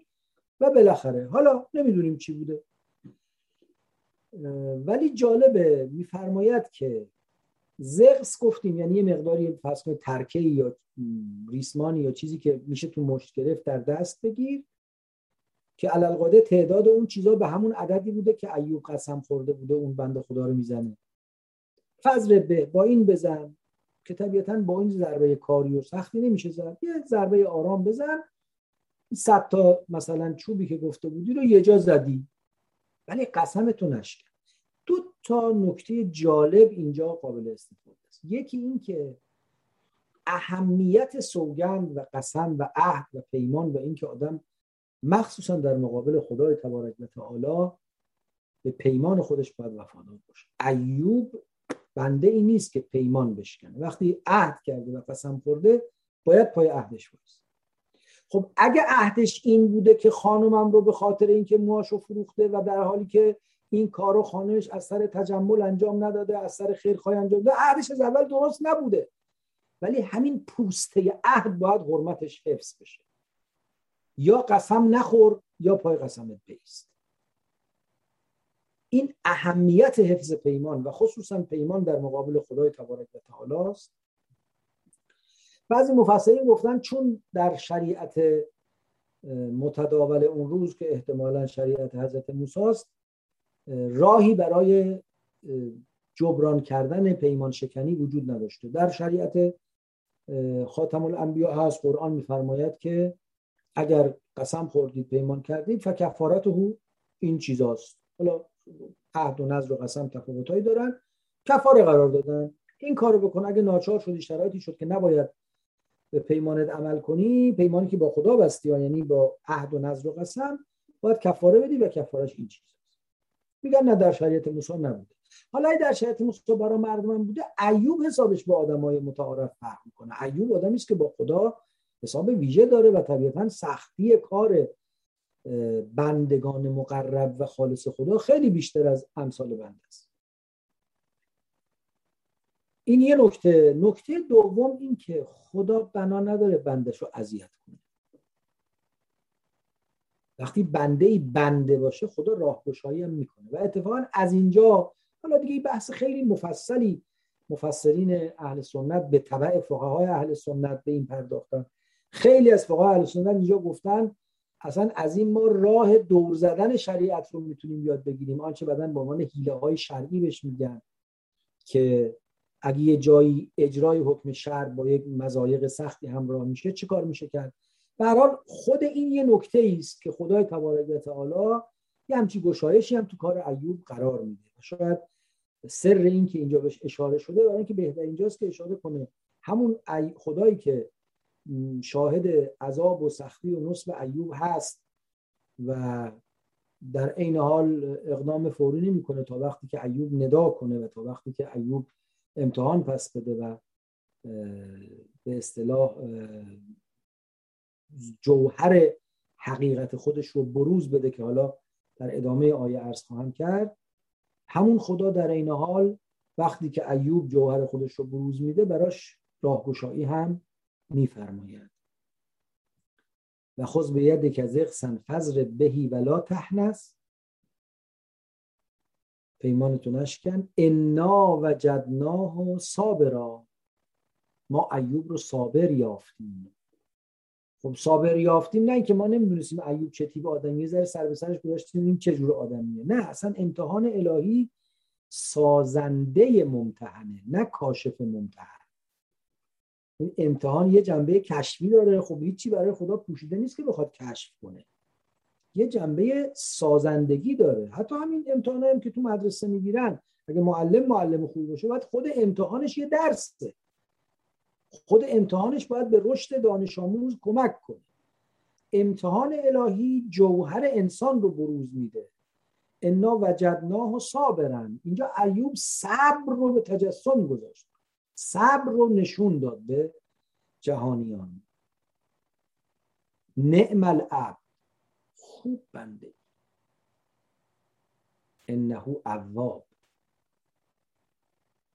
و بالاخره. حالا نمی‌دونیم چی بوده. ولی جالبه میفرماید که زغس گفتیم یعنی یه مقداری پس ترکه یا ریسمانی یا چیزی که میشه تو مشت گرفت در دست بگیر. که علالقاده تعداد اون چیزا به همون عددی بوده که ایوب قسم خورده بوده اون بند خدا رو می‌زنه. فضل به با این بزن که طبیعتا با این ضربه کاری و سختی نمیشه زد. یه ضربه آرام بزن. صد تا مثلا چوبی که گفته بودی رو یه جا زدی. ولی قسمتو نشکن. دو تا نکته جالب اینجا قابل استفاده است. یکی این که اهمیت سوگند و قسم و عهد و پیمان و اینکه آدم مخصوصا در مقابل خدای تبارک و تعالی به پیمان خودش باید وفادار باشه. ایوب بنده ای نیست که پیمان بشکنه. وقتی عهد کرده و قسم خورده باید پای عهدش باشه خب اگه عهدش این بوده که خانمم رو به خاطر اینکه موهاشو فروخته و در حالی که این کارو خانمش از سر تجمل انجام نداده از سر خیرخواهی انجام داده عهدش از اول درست نبوده. ولی همین پوسته عهد باید حرمتش حفظ بشه. یا قسم نخور یا پای قسمت بیست. این اهمیت حفظ پیمان و خصوصا پیمان در مقابل خدای تبارک و تعالی است. بعضی مفسرین گفتن چون در شریعت متداول اون روز که احتمالا شریعت حضرت موسی است راهی برای جبران کردن پیمان شکنی وجود نداشته. در شریعت خاتم الانبیا هست قرآن میفرماید که اگر قسم خوردید پیمان کردید فکفارت او این چیزاست. حالا عهد و نظر و قسم تفاوتایی دارن. کفاره قرار دادن. این کارو بکن. اگه ناچار شدی شرایطی شد که نباید به پیمانت عمل کنی پیمانی که با خدا بستی یعنی با عهد و نظر و قسم باید کفاره بدی و کفارش این چیز میگن نه در شریعت موسی نبوده. حالا در شریعت موسی برای مردم بوده ایوب حسابش با آدمای متعارف فرق می‌کنه. ایوب آدمی است که با خدا حساب ویژه داره و طبیعتا سختی کار بندگان مقرب و خالص خدا خیلی بیشتر از امثال بنده است. این یه نکته. نکته دوم این که خدا بنا نداره بندش رو اذیت کنه. وقتی بنده ای بنده باشه خدا راهگشایی هم می‌کنه. و اتفاقا از اینجا حالا دیگه بحث خیلی مفصلی مفسرین اهل سنت به طبع فقهای اهل سنت به این پرداختن. خیلی از فقهای اهل سنت اینجا گفتن اصلا از این ما راه دور زدن شریعت رو می‌تونیم یاد بگیریم. آنچه بدن به عنوان حیله های شرعی بهش میگن که اگه یه جایی اجرای حکم شرع با یک مزایق سختی همراه میشه چه کار میشه کرد؟ به حال خود این یه نکته است که خدای تبارک و تعالی یه همچی گشایشی هم تو کار ایوب قرار میده. شاید سر این که اینجا بهش اشاره شده برای اینکه بهتر اینجاست که اشاره کنه. همون خدایی که شاهد عذاب و سختی و نصب ایوب هست و در عین حال اقدام فوری نمی‌کنه تا وقتی که ایوب ندا کنه و تا وقتی که ایوب امتحان پس بده و به اصطلاح جوهر حقیقت خودش رو بروز بده که حالا در ادامه آیه ارز خواهم کرد. همون خدا در این حال وقتی که ایوب جوهر خودش رو بروز میده براش راهگشایی هم میفرماید. و خود به ید که زغسن فزر بهی ولا تحنس پیمانتو نشکن انا وجدناه صابرا. ما ایوب رو صابر یافتیم. خب صابر یافتیم نه که ما نمی‌دونستیم ایوب چه تیپ آدمیه. ذره سر به سرش گذاشتیم این چه جور آدمیه. نه اصلا امتحان الهی سازنده ممتحنه نه کاشف ممتحن. امتحان یه جنبه کشفی داره. خب هیچی برای خدا پوشیده نیست که بخواد کشف کنه. یه جنبه سازندگی داره. حتی همین امتحان هم که تو مدرسه می‌گیرن. اگه معلم معلم خوبی باشه باید خود امتحانش یه درسه. خود امتحانش باید به رشد دانش آموز کمک کنه. امتحان الهی جوهر انسان رو بروز میده. انا وجدناه و صابرن اینجا ایوب صبر رو به تجسم گذاشت. صبر رو نشون داد به جهانیان. نعم العبد. خوب بنده. انه اواب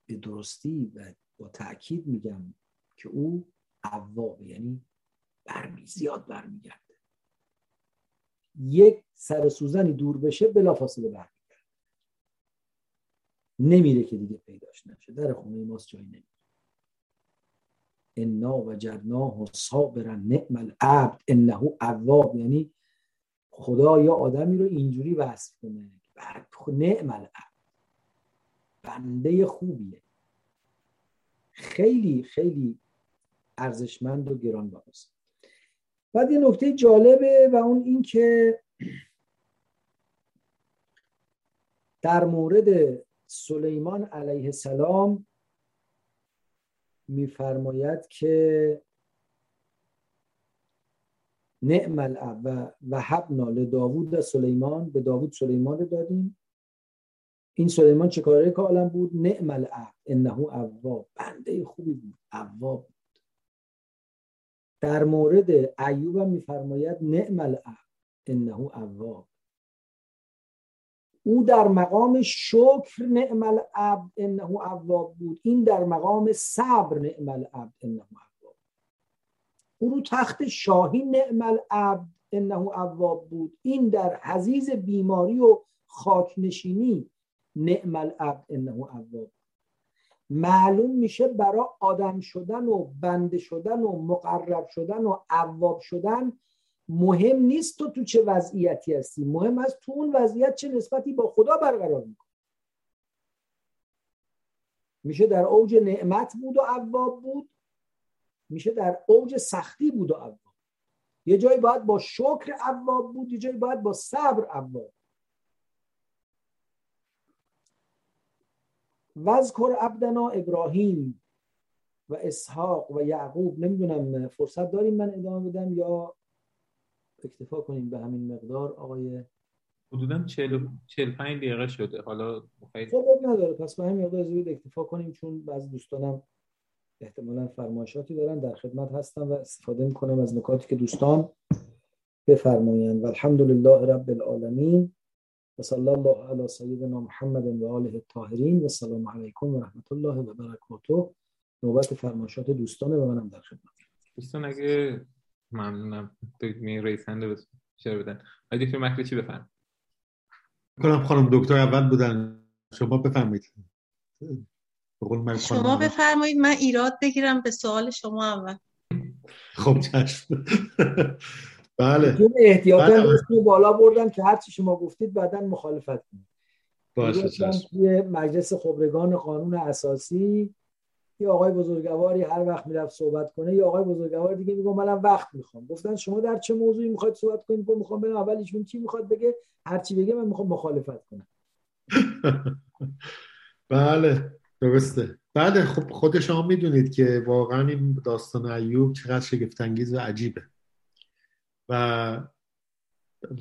به درستی و با تاکید میگم که او اواب یعنی برمی زیاد برمیگرده. یک سر سوزنی دور بشه بلافاصله برمیگرده. نمیره که دیگه پیداش نشه. در خونه ماست جایی انا و صابرا نعم العبد انه اواب یعنی خدا یا آدمی رو اینجوری وصف کنه بعد نعم العبد. بنده خوبیه. خیلی خیلی ارزشمند و گرانبهاست. بعد یه نکته جالبه و اون این که در مورد سلیمان علیه السلام میفرماید که نعم الاب و حبنا لداوود سلیمان به داوود سلیمان رو دادیم. این سلیمان چه کاره که عالم بود؟ نعم الاب انه اواب بنده خوبی بود اواب بود. در مورد ایوب هم میفرماید نعم الاب انه اواب او در مقام شکر نعم العبد انه اواب بود. این در مقام صبر نعم العبد انه اواب او رو تخت شاهی نعم العبد انه اواب بود. این در حزیز بیماری و خاکنشینی نعم العبد انه اواب معلوم میشه برای آدم شدن و بنده شدن و مقرب شدن و اواب شدن مهم نیست تو تو چه وضعیتی هستی. مهم است تو اون وضعیت چه نسبتی با خدا برقرار می‌کنی. میشه در اوج نعمت بود و عواب بود. میشه در اوج سختی بود و عواب یه جایی باید با شکر عواب بود یه جایی باید با صبر عواب وذکر عبدنا ابراهیم و اسحاق و یعقوب. نمی‌دونم فرصت داریم من ادامه بدم یا اکتفا کنیم به همین مقدار. آقای حدودا 45 دقیقه شده. حالا خب نداره. پس به همین مقدار زود اکتفا کنیم چون بعضی دوستانم احتمالا فرمایشاتی دارن. در خدمت هستم و استفاده می‌کنم از نکاتی که دوستان بفرمایند. و رب العالمین. و صلی الله علی سیدنا محمد و آله الطاهرین. و سلام علیکم و رحمت الله و برکاته. نوبت فرمایشات دوستانه و منم در خدمت. دوستان اگه ممنونم. می ریسنده چرا بدن؟ آقای دکتر مکری چی بفرم کنم خانم دکتر اول بودن شما بفرمایید. شما بفرمایید من ایراد بگیرم به سوال شما اول. خب چشم. بله. احتیاطا بله. بالا بردم که هرچی شما گفتید بعدا مخالفت کنید. باشه چشم. توی مجلس خبرگان قانون اساسی یه آقای بزرگواری هر وقت می‌رفت صحبت کنه یه آقای بزرگوار دیگه میگه منم وقت می‌خوام. گفتن شما در چه موضوعی می‌خواید صحبت کنید؟ گفت می‌خوام ببینم اول ایشون چی می‌خواد بگه؟ هر چی بگه من می‌خوام مخالفت کنم. بله درسته. بله خب خود شما می‌دونید که واقعا این داستان ایوب چقدر شگفت و عجیبه. و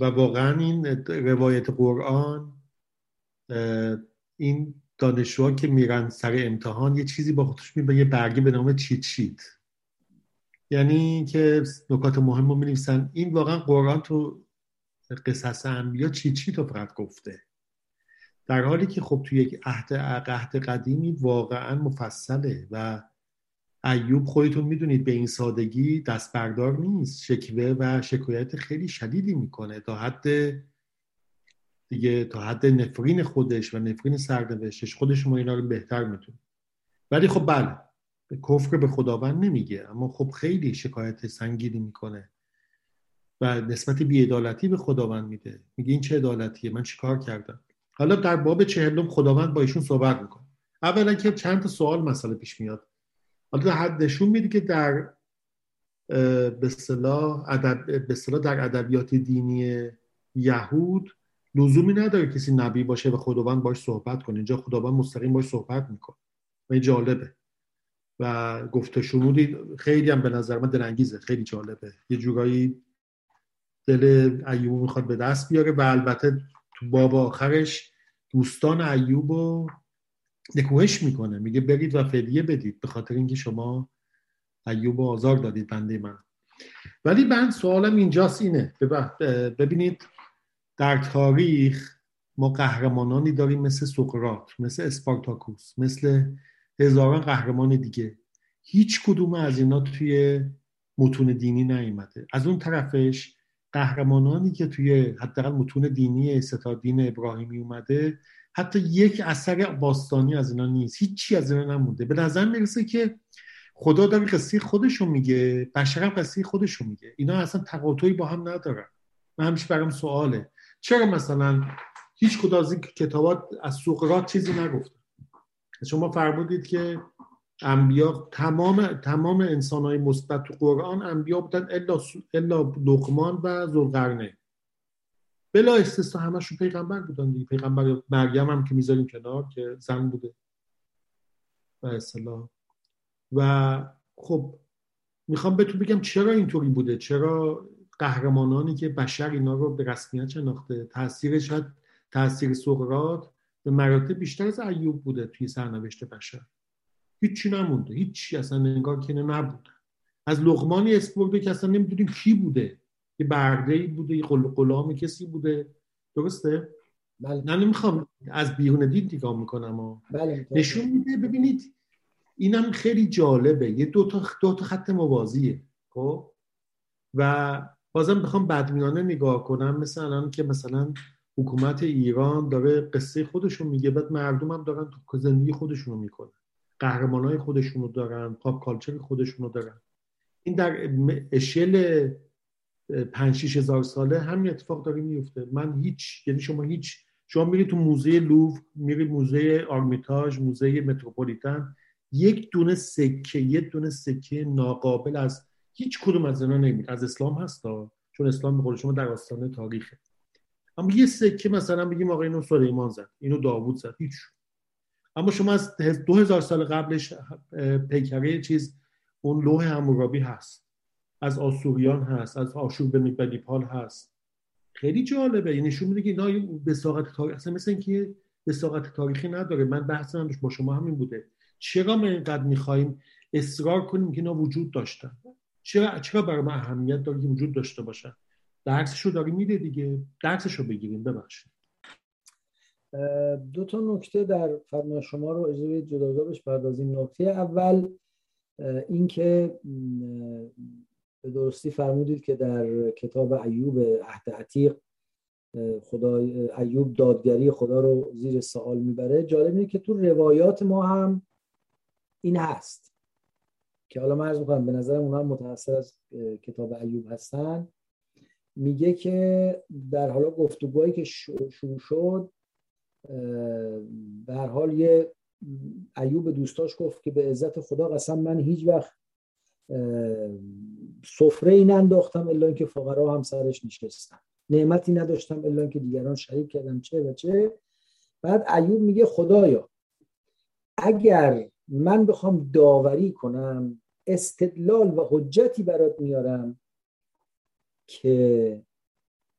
و واقعا این روایت قرآن این دانشجوها که میرن سر امتحان یه چیزی با خودش به یه برگه به نام چیت شیت. یعنی که نکات مهم رو می این واقعا قرآن تو قصص انبیا چیت شیت رو فقط گفته. در حالی که خب توی یک عهد عهد قدیمی واقعا مفصله و ایوب خودتون می‌دونید به این سادگی دست بردار نیست. شکوه و شکایت خیلی شدیدی می‌کنه. تا حد دیگه تا حد نفرین خودش و نفرین سرنوشتش خودش ما اینا رو بهتر می‌تونه ولی خب بله به کفر به خداوند نمیگه اما خب خیلی شکایت سنگینی می‌کنه و نسبت بیعدالتی به خداوند میده. میگه این چه عدالتیه؟ من چیکار کردم؟ حالا در باب چهلم خداوند با ایشون صحبت می‌کنه. اولا که چند تا سوال مسئله پیش میاد. حالا حد نشون میده که در به اصطلاح در ادبیات دینی یهود لزومی نداره کسی نبی باشه و خداوند باش صحبت کنه. اینجا خداوند مستقیم باش صحبت می‌کنه. و این جالبه. و گفته شنودی خیلی هم به نظر من دلانگیزه خیلی جالبه. یه جورایی دل ایوب می‌خواد به دست بیاره و البته تو باب آخرش دوستان ایوب رو نکوهش می‌کنه. میگه برید و فدیه بدید به خاطر اینکه شما ایوب آزار دادید بنده من. ولی من سوالم اینجاست اینه. ببینید در تاریخ ما قهرمانانی داریم مثل سقراط مثل اسپارتاکوس مثل هزاران قهرمان دیگه. هیچ کدوم از اینا توی متون دینی نیومده. از اون طرفش قهرمانانی که توی حداقل متون دینی ستا دین ابراهیمی اومده حتی یک اثر باستانی از اینا نیست. هیچی از اینا نمونده. به نظر می‌رسه که خدا داره قصه خودشو میگه بشر هم قصه خودشو میگه. اینا اصلا تقاطعی با هم ندارن. من همیشه برام سواله. چرا مثلا هیچ کدوم از این کتابات از سقراط چیزی نگفته شما فرمودید که انبیا تمام تمام انسان های مثبت تو قرآن انبیا بودن الا الا لقمان و ذوالقرنین. بلا استثنا همشون پیغمبر بودن دیگه. پیغمبر مریم هم که می‌ذاریم کنار که زن بوده. و اصطلاح و خب می‌خوام بهتون بگم چرا اینطوری بوده؟ چرا قهرمانانی که بشر اینا رو به رسمیت شناخته. تاثیر شاید تاثیر سقراط به مراتب بیشتر از ایوب بوده توی سرنوشت بشر. هیچی نمونده. هیچی. اصلا انگار که نبوده از لغمانی اسم که اصلا نمی‌دونیم کی بوده. یه برده ای بوده یه غلام کسی بوده. درسته؟ بله. نه نمی‌خوام از بیرون دید نگاه می‌کنم و بله. نشون میده. ببینید اینم خیلی جالبه. یه دو تا, دو تا خط موازیه. خب؟ و بازم بخوام بدمینانه نگاه کنم. مثل الان که مثلا حکومت ایران داره قصه خودشون میگه بعد مردم هم دارن تو زندگی خودشونو می‌کنن. قهرمان های خودشونو دارن پاپ کالچر خودشونو دارن. این در اشل پنج هزار ساله همین اتفاق داره میفته. من هیچ یعنی شما هیچ شما میری تو موزه لوف میری موزه آرمیتاژ موزه متروپولیتن یک دونه سکه یک دونه سکه ناقابل از هیچ کدوم از اینا نمید از اسلام هستا چون اسلام به شما در آستانه تاریخه. اما یه سکه مثلا بگیم آقا اینو سلیمان زد. اینو داوود زد. هیچ. اما شما از دو هزار سال قبلش پیکره چیز اون لوح همورابی هست. از آسوریان هست از آشور به نیپال هست. خیلی جالبه. یعنی نشون میده که اینا بساقت تاریخ اصلا مثل اینکه بساقت تاریخی نداره. من بحث من با شما همین بوده. چرا ما اینقدر می‌خوایم اصرار کنیم که اینا وجود داشتن؟ چرا چرا برای ما اهمیت داره که وجود داشته باشن درسش رو داری میده دیگه. درسش رو بگیریم ببخشید. دو تا نکته در فرمان شما رو اجازه جداگاه بهش پردازیم. نکته اول اینکه به درستی فرمودید که در کتاب ایوب عهد عتیق خدا ایوب دادگری خدا رو زیر سوال می‌بره. جالب اینه که تو روایات ما هم این هست. که حالا من می‌کنم به نظرم اونها متأثر از کتاب ایوب هستن. میگه که در حالا گفتگوهایی که شروع شد به هر حال یه ایوب دوستاش گفت که به عزت خدا قسم من هیچ وقت سفره ای ننداختم الا اینکه فقرا هم سرش نشستن. نعمتی نداشتم الا اینکه دیگران شریک کردم چه و چه. بعد ایوب میگه خدایا اگر من بخوام داوری کنم استدلال و حجتی برات میارم که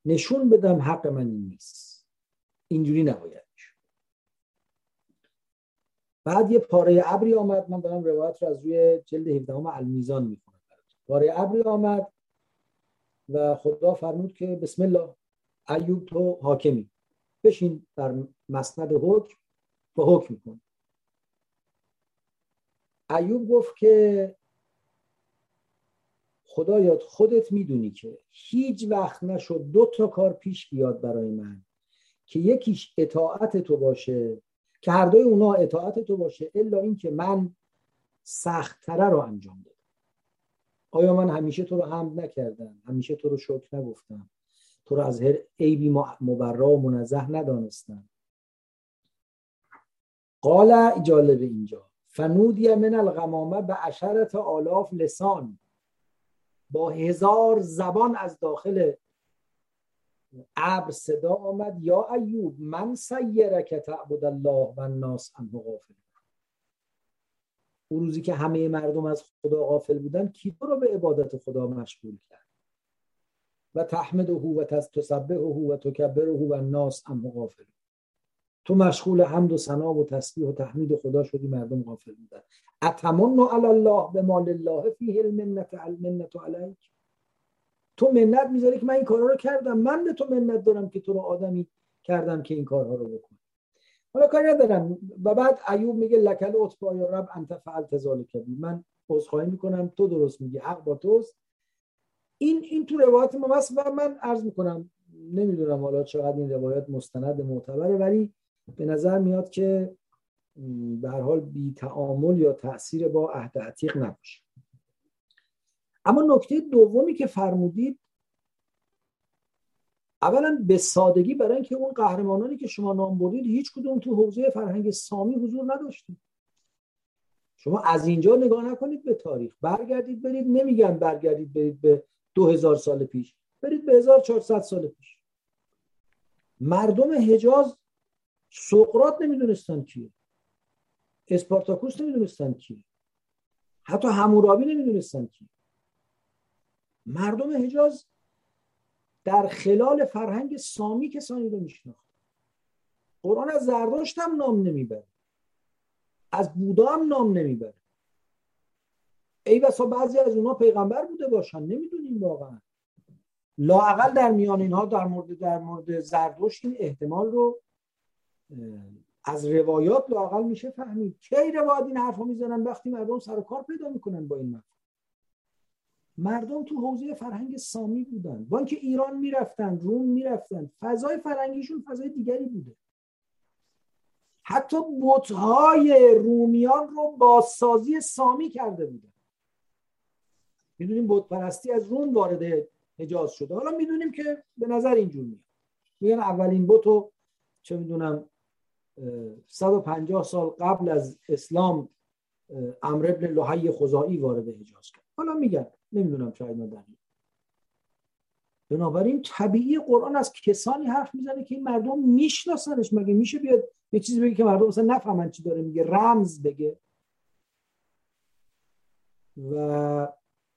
نشون بدم حق من نیست. اینجوری نباید بعد یه پاره ابری آمد من دارم روایت رو از روی جلد 17 المیزان می‌کنم پاره ابری آمد و خدا فرمود که بسم الله ایوب تو حاکمی. بشین در مسند حکم و حکم کن. ایوب گفت که خدایات خودت می‌دونی که هیچ وقت نشد دو تا کار پیش بیاد برای من که یکیش اطاعت تو باشه که هر دوی اونا اطاعت تو باشه الا اینکه من سختتره رو انجام دادم آیا من همیشه تو رو حمد نکردم؟ همیشه تو رو شکر نگفتم. تو رو از هر عیبی مبرا و منزه ندانستم. قال جالب اینجا. فنودی من الغمامه به عشرت آلاف لسان. با هزار زبان از داخل ابر صدا آمد یا ایوب من که تعبد الله و الناس عنه غافل. اون روزی که همه مردم از خدا غافل بودن کی تو رو به عبادت خدا مشغول کرد؟ و تحمده و تسبحه و تکبره و الناس عنه غافل. تو مشغول حمد و ثنا و تسبیح و تحمید خدا شدی مردم غافل بودن اتمن علی الله بما لله فیه المنة المنة علیک. تو منت می‌ذاری که من این کارها رو کردم. من به تو منت دارم که تو رو آدمی کردم که این کارها رو بکن حالا کاری ندارم. و بعد ایوب میگه لک العتبی یا رب انت فعلت ذلک من عذرخواهی می‌کنم. تو درست میگی. حق با توست. این این تو روایت ما هست و من عرض می‌کنم. نمی‌دونم حالا چقدر این روایت مستند معتبره ولی به نظر میاد که به حال بی تعامل یا تاثیر با عهد عتیق نباشه. اما نکته دومی که فرمودید اولا به سادگی برای اینکه اون قهرمانانی که شما نام بردید هیچ کدوم تو حوزه فرهنگ سامی حضور نداشتید شما از اینجا نگاه نکنید به تاریخ. برگردید برید نمیگن برگردید برید به دو هزار سال پیش. برید به 1400 سال پیش. مردم حجاز سقرات نمی‌دونستن کیه. اسپارتاکوس نمی‌دونستن کیه. حتی همورابی نمی‌دونستن کیه. مردم حجاز در خلال فرهنگ سامی کسانی رو میشناخت قرآن از زرداشت هم نام نمی‌بره. از بودا هم نام نمی‌بره. ای بسا بعضی از اونها پیغمبر بوده باشن. نمی‌دونیم واقعا. لاعقل در میان اینها در مورد در مورد زردشت این احتمال رو از روایات لاقل میشه فهمید. کی روایت این حرفا می‌زنن؟ وقتی مردم سر کار پیدا می‌کنن با این مفهوم. مردم تو حوزه فرهنگ سامی بودن. با اینکه ایران می‌رفتن روم می‌رفتن فضای فرهنگیشون فضای دیگری بوده. حتی بتهای رومیان رو بازسازی سامی کرده بودن. می‌دونیم بت پرستی از روم وارد حجاز شده. حالا می‌دونیم که به نظر اینجور میاد. میگن اولین بت رو چه می‌دونم 150 سال قبل از اسلام امر ابن لحی خزائی وارد حجاز کرد. حالا میگن نمی‌دونم شاید دقیق. بنابراین طبیعی قرآن از کسانی حرف می‌زنه که این مردم میشناسنش. مگه میشه بیاد یه چیزی بگه که مردم مثلا نفهمن چی داره میگه؟ رمز بگه. و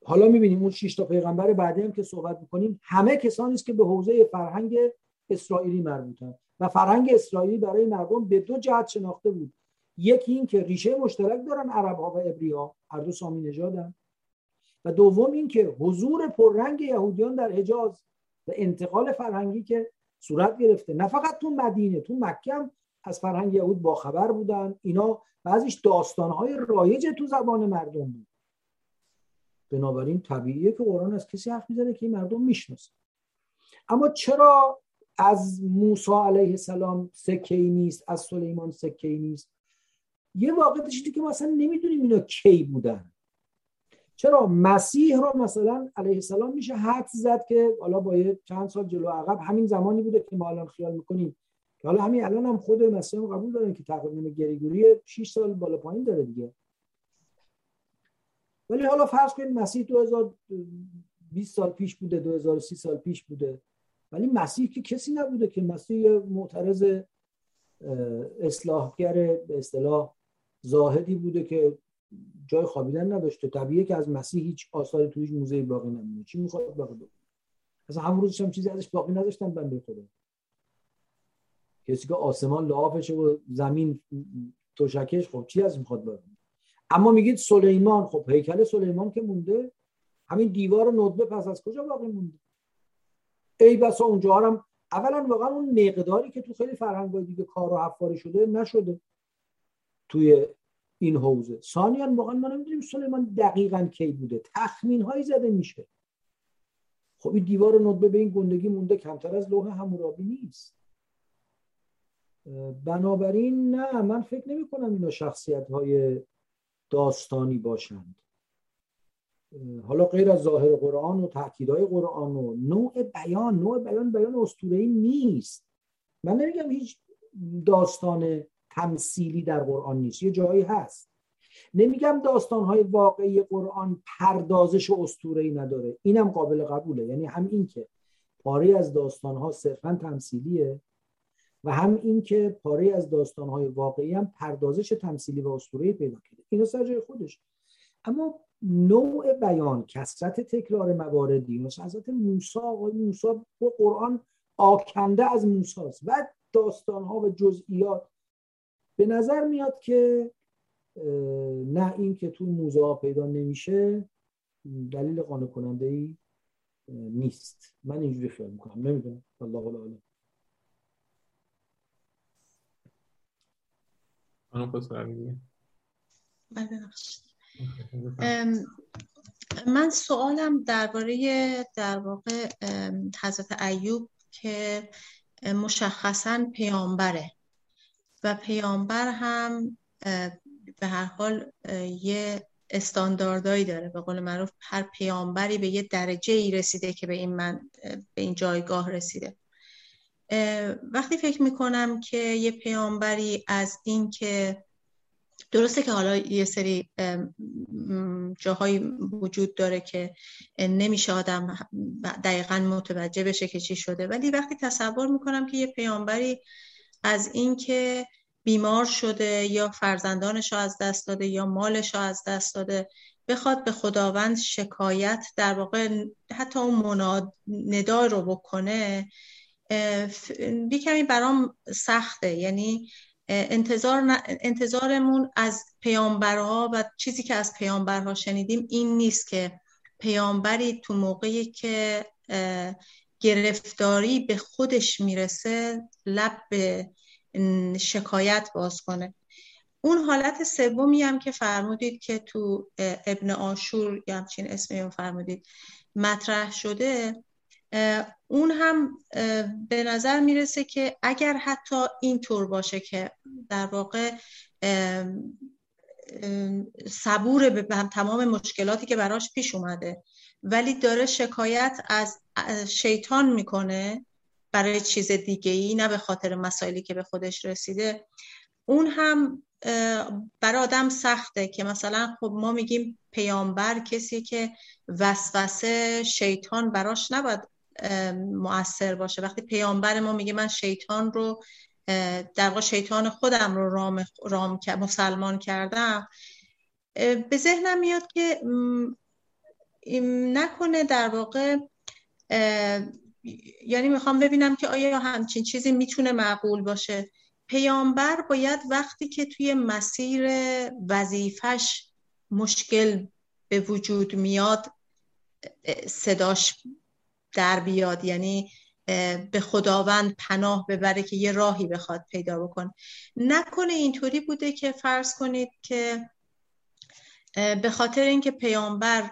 حالا می‌بینیم اون شش تا پیغمبر بعدی هم که صحبت می‌کنیم همه کسانی است که به حوزه فرهنگ اسرائیلی مربوطن. و فرهنگ اسرائیلی برای مردم به دو جهت شناخته بود. یکی این که ریشه مشترک دارن عرب ها و عبری ها هر دو سامی نژادن. و دوم این که حضور پررنگ یهودیان در حجاز و انتقال فرهنگی که صورت گرفته نه فقط تو مدینه تو مکه هم از فرهنگ یهود باخبر بودن. اینا بعضیش داستانهای رایج تو زبان مردم بود. بنابراین طبیعیه که قرآن از کسی حرف می‌زنه که این مردم می‌شناسه اما چرا از موسی علیه السلام سکه نیست از سلیمان سکه نیست. یه واقع که ما اصلا نمی‌دونیم اینا کی بودن. چرا؟ مسیح رو مثلا علیه السلام میشه حد زد که حالا با یه چند سال جلو عقب همین زمانی بوده که ما الان خیال می‌کنیم. که حالا همین الان هم خود مسیح هم قبول دارن که تقویم گریگوری 6 سال بالا پایین داره دیگه. ولی حالا فرض کنید مسیح 2020 سال پیش بوده 2030 سال پیش بوده. ولی مسیح که کسی نبوده که مسیح معترض اصلاحگر به اصطلاح زاهدی بوده که جای خوابیدن نداشته. طبیعیه که از مسیح هیچ آثاری توی موزه باقی نمونه. چی می‌خواد؟ باقی بمونه. اصلا همون روزش هم چیزی ازش باقی نداشتن بنده خدا. کسی که آسمان لعافشه و زمین توشکش خب چی از می‌خواد بره اما میگید سلیمان خب هیکل سلیمان که مونده همین دیوار ندبه پس از کجا باقی مونده؟ ای بسا اونجا هم اولا واقعا اون مقداری که تو خیلی فرهنگ دیگه کار و حفاری شده نشده توی این حوزه. ثانیا واقعا ما نمی‌دونیم سلیمان دقیقا کی بوده. تخمین هایی زده میشه. خب این دیوار ندبه به این گندگی مونده کمتر از لوح همورابی نیست. بنابراین نه من فکر نمی کنم اینا شخصیت های داستانی باشند. حالا غیر از ظاهر قرآن و تاکیدهای قرآن و نوع بیان نوع بیان بیان اسطوره‌ای نیست. من نمیگم هیچ داستان تمثیلی در قرآن نیست یه جایی هست. نمیگم داستانهای واقعی قرآن پردازش اسطوره‌ای نداره. اینم قابل قبوله. یعنی هم این که پاره از داستانها صرفا تمثیلیه و هم این که پاره از داستانهای واقعی هم پردازش تمثیلی و اسطوره‌ای پیدا کرده. اینا سر جای خودش. اما نوع بیان کسرت تکرار مواردی. مثل حضرت موسی آقای موسی با قرآن آکنده از موسی است. و داستانها و جزئیات. به نظر میاد که نه این که تو موزه ها پیدا نمیشه دلیل قانع کننده ای نیست. من اینجوری خیال می‌کنم. نمی‌دونم. الله اعلم من سوالم درباره در واقع حضرت ایوب که مشخصا پیامبره و پیامبر هم به هر حال یه استانداردهایی داره. به قول معروف هر پیامبری به یه درجه ای رسیده که به این من به این جایگاه رسیده. وقتی فکر می‌کنم که یه پیامبری از این که درسته که حالا یه سری جاهایی وجود داره که نمیشه آدم دقیقا متوجه بشه که چی شده. ولی وقتی تصور می‌کنم که یه پیامبری از اینکه بیمار شده یا فرزندانش رو از دست داده یا مالش رو از دست داده بخواد به خداوند شکایت در واقع حتی اون مناد ندا رو بکنه بی کمی برام سخته. یعنی انتظار انتظارمون از پیامبرها و چیزی که از پیامبرها شنیدیم این نیست که پیامبری تو موقعی که گرفتاری به خودش می‌رسه لب به شکایت باز کنه. اون حالت سومی هم که فرمودید که تو ابن آشور یا همچین اسمی فرمودید مطرح شده اون هم به نظر می‌رسه که اگر حتی این طور باشه که در واقع صبور به تمام مشکلاتی که براش پیش اومده ولی داره شکایت از شیطان می‌کنه برای چیز دیگه ای نه به خاطر مسائلی که به خودش رسیده. اون هم برای آدم سخته که مثلا خب ما میگیم پیامبر کسی که وسوسه شیطان براش نباید مؤثر باشه. وقتی پیامبر ما میگه من شیطان رو در واقع شیطان خودم رو رام, رام مسلمان کردم به ذهنم میاد که نکنه در واقع یعنی می‌خوام ببینم که آیا همچین چیزی می‌تونه معقول باشه. پیامبر باید وقتی که توی مسیر وظیفش مشکل به وجود میاد صداش در بیاد یعنی به خداوند پناه ببره که یه راهی بخواد پیدا بکن نکنه اینطوری بوده که فرض کنید که به خاطر اینکه پیامبر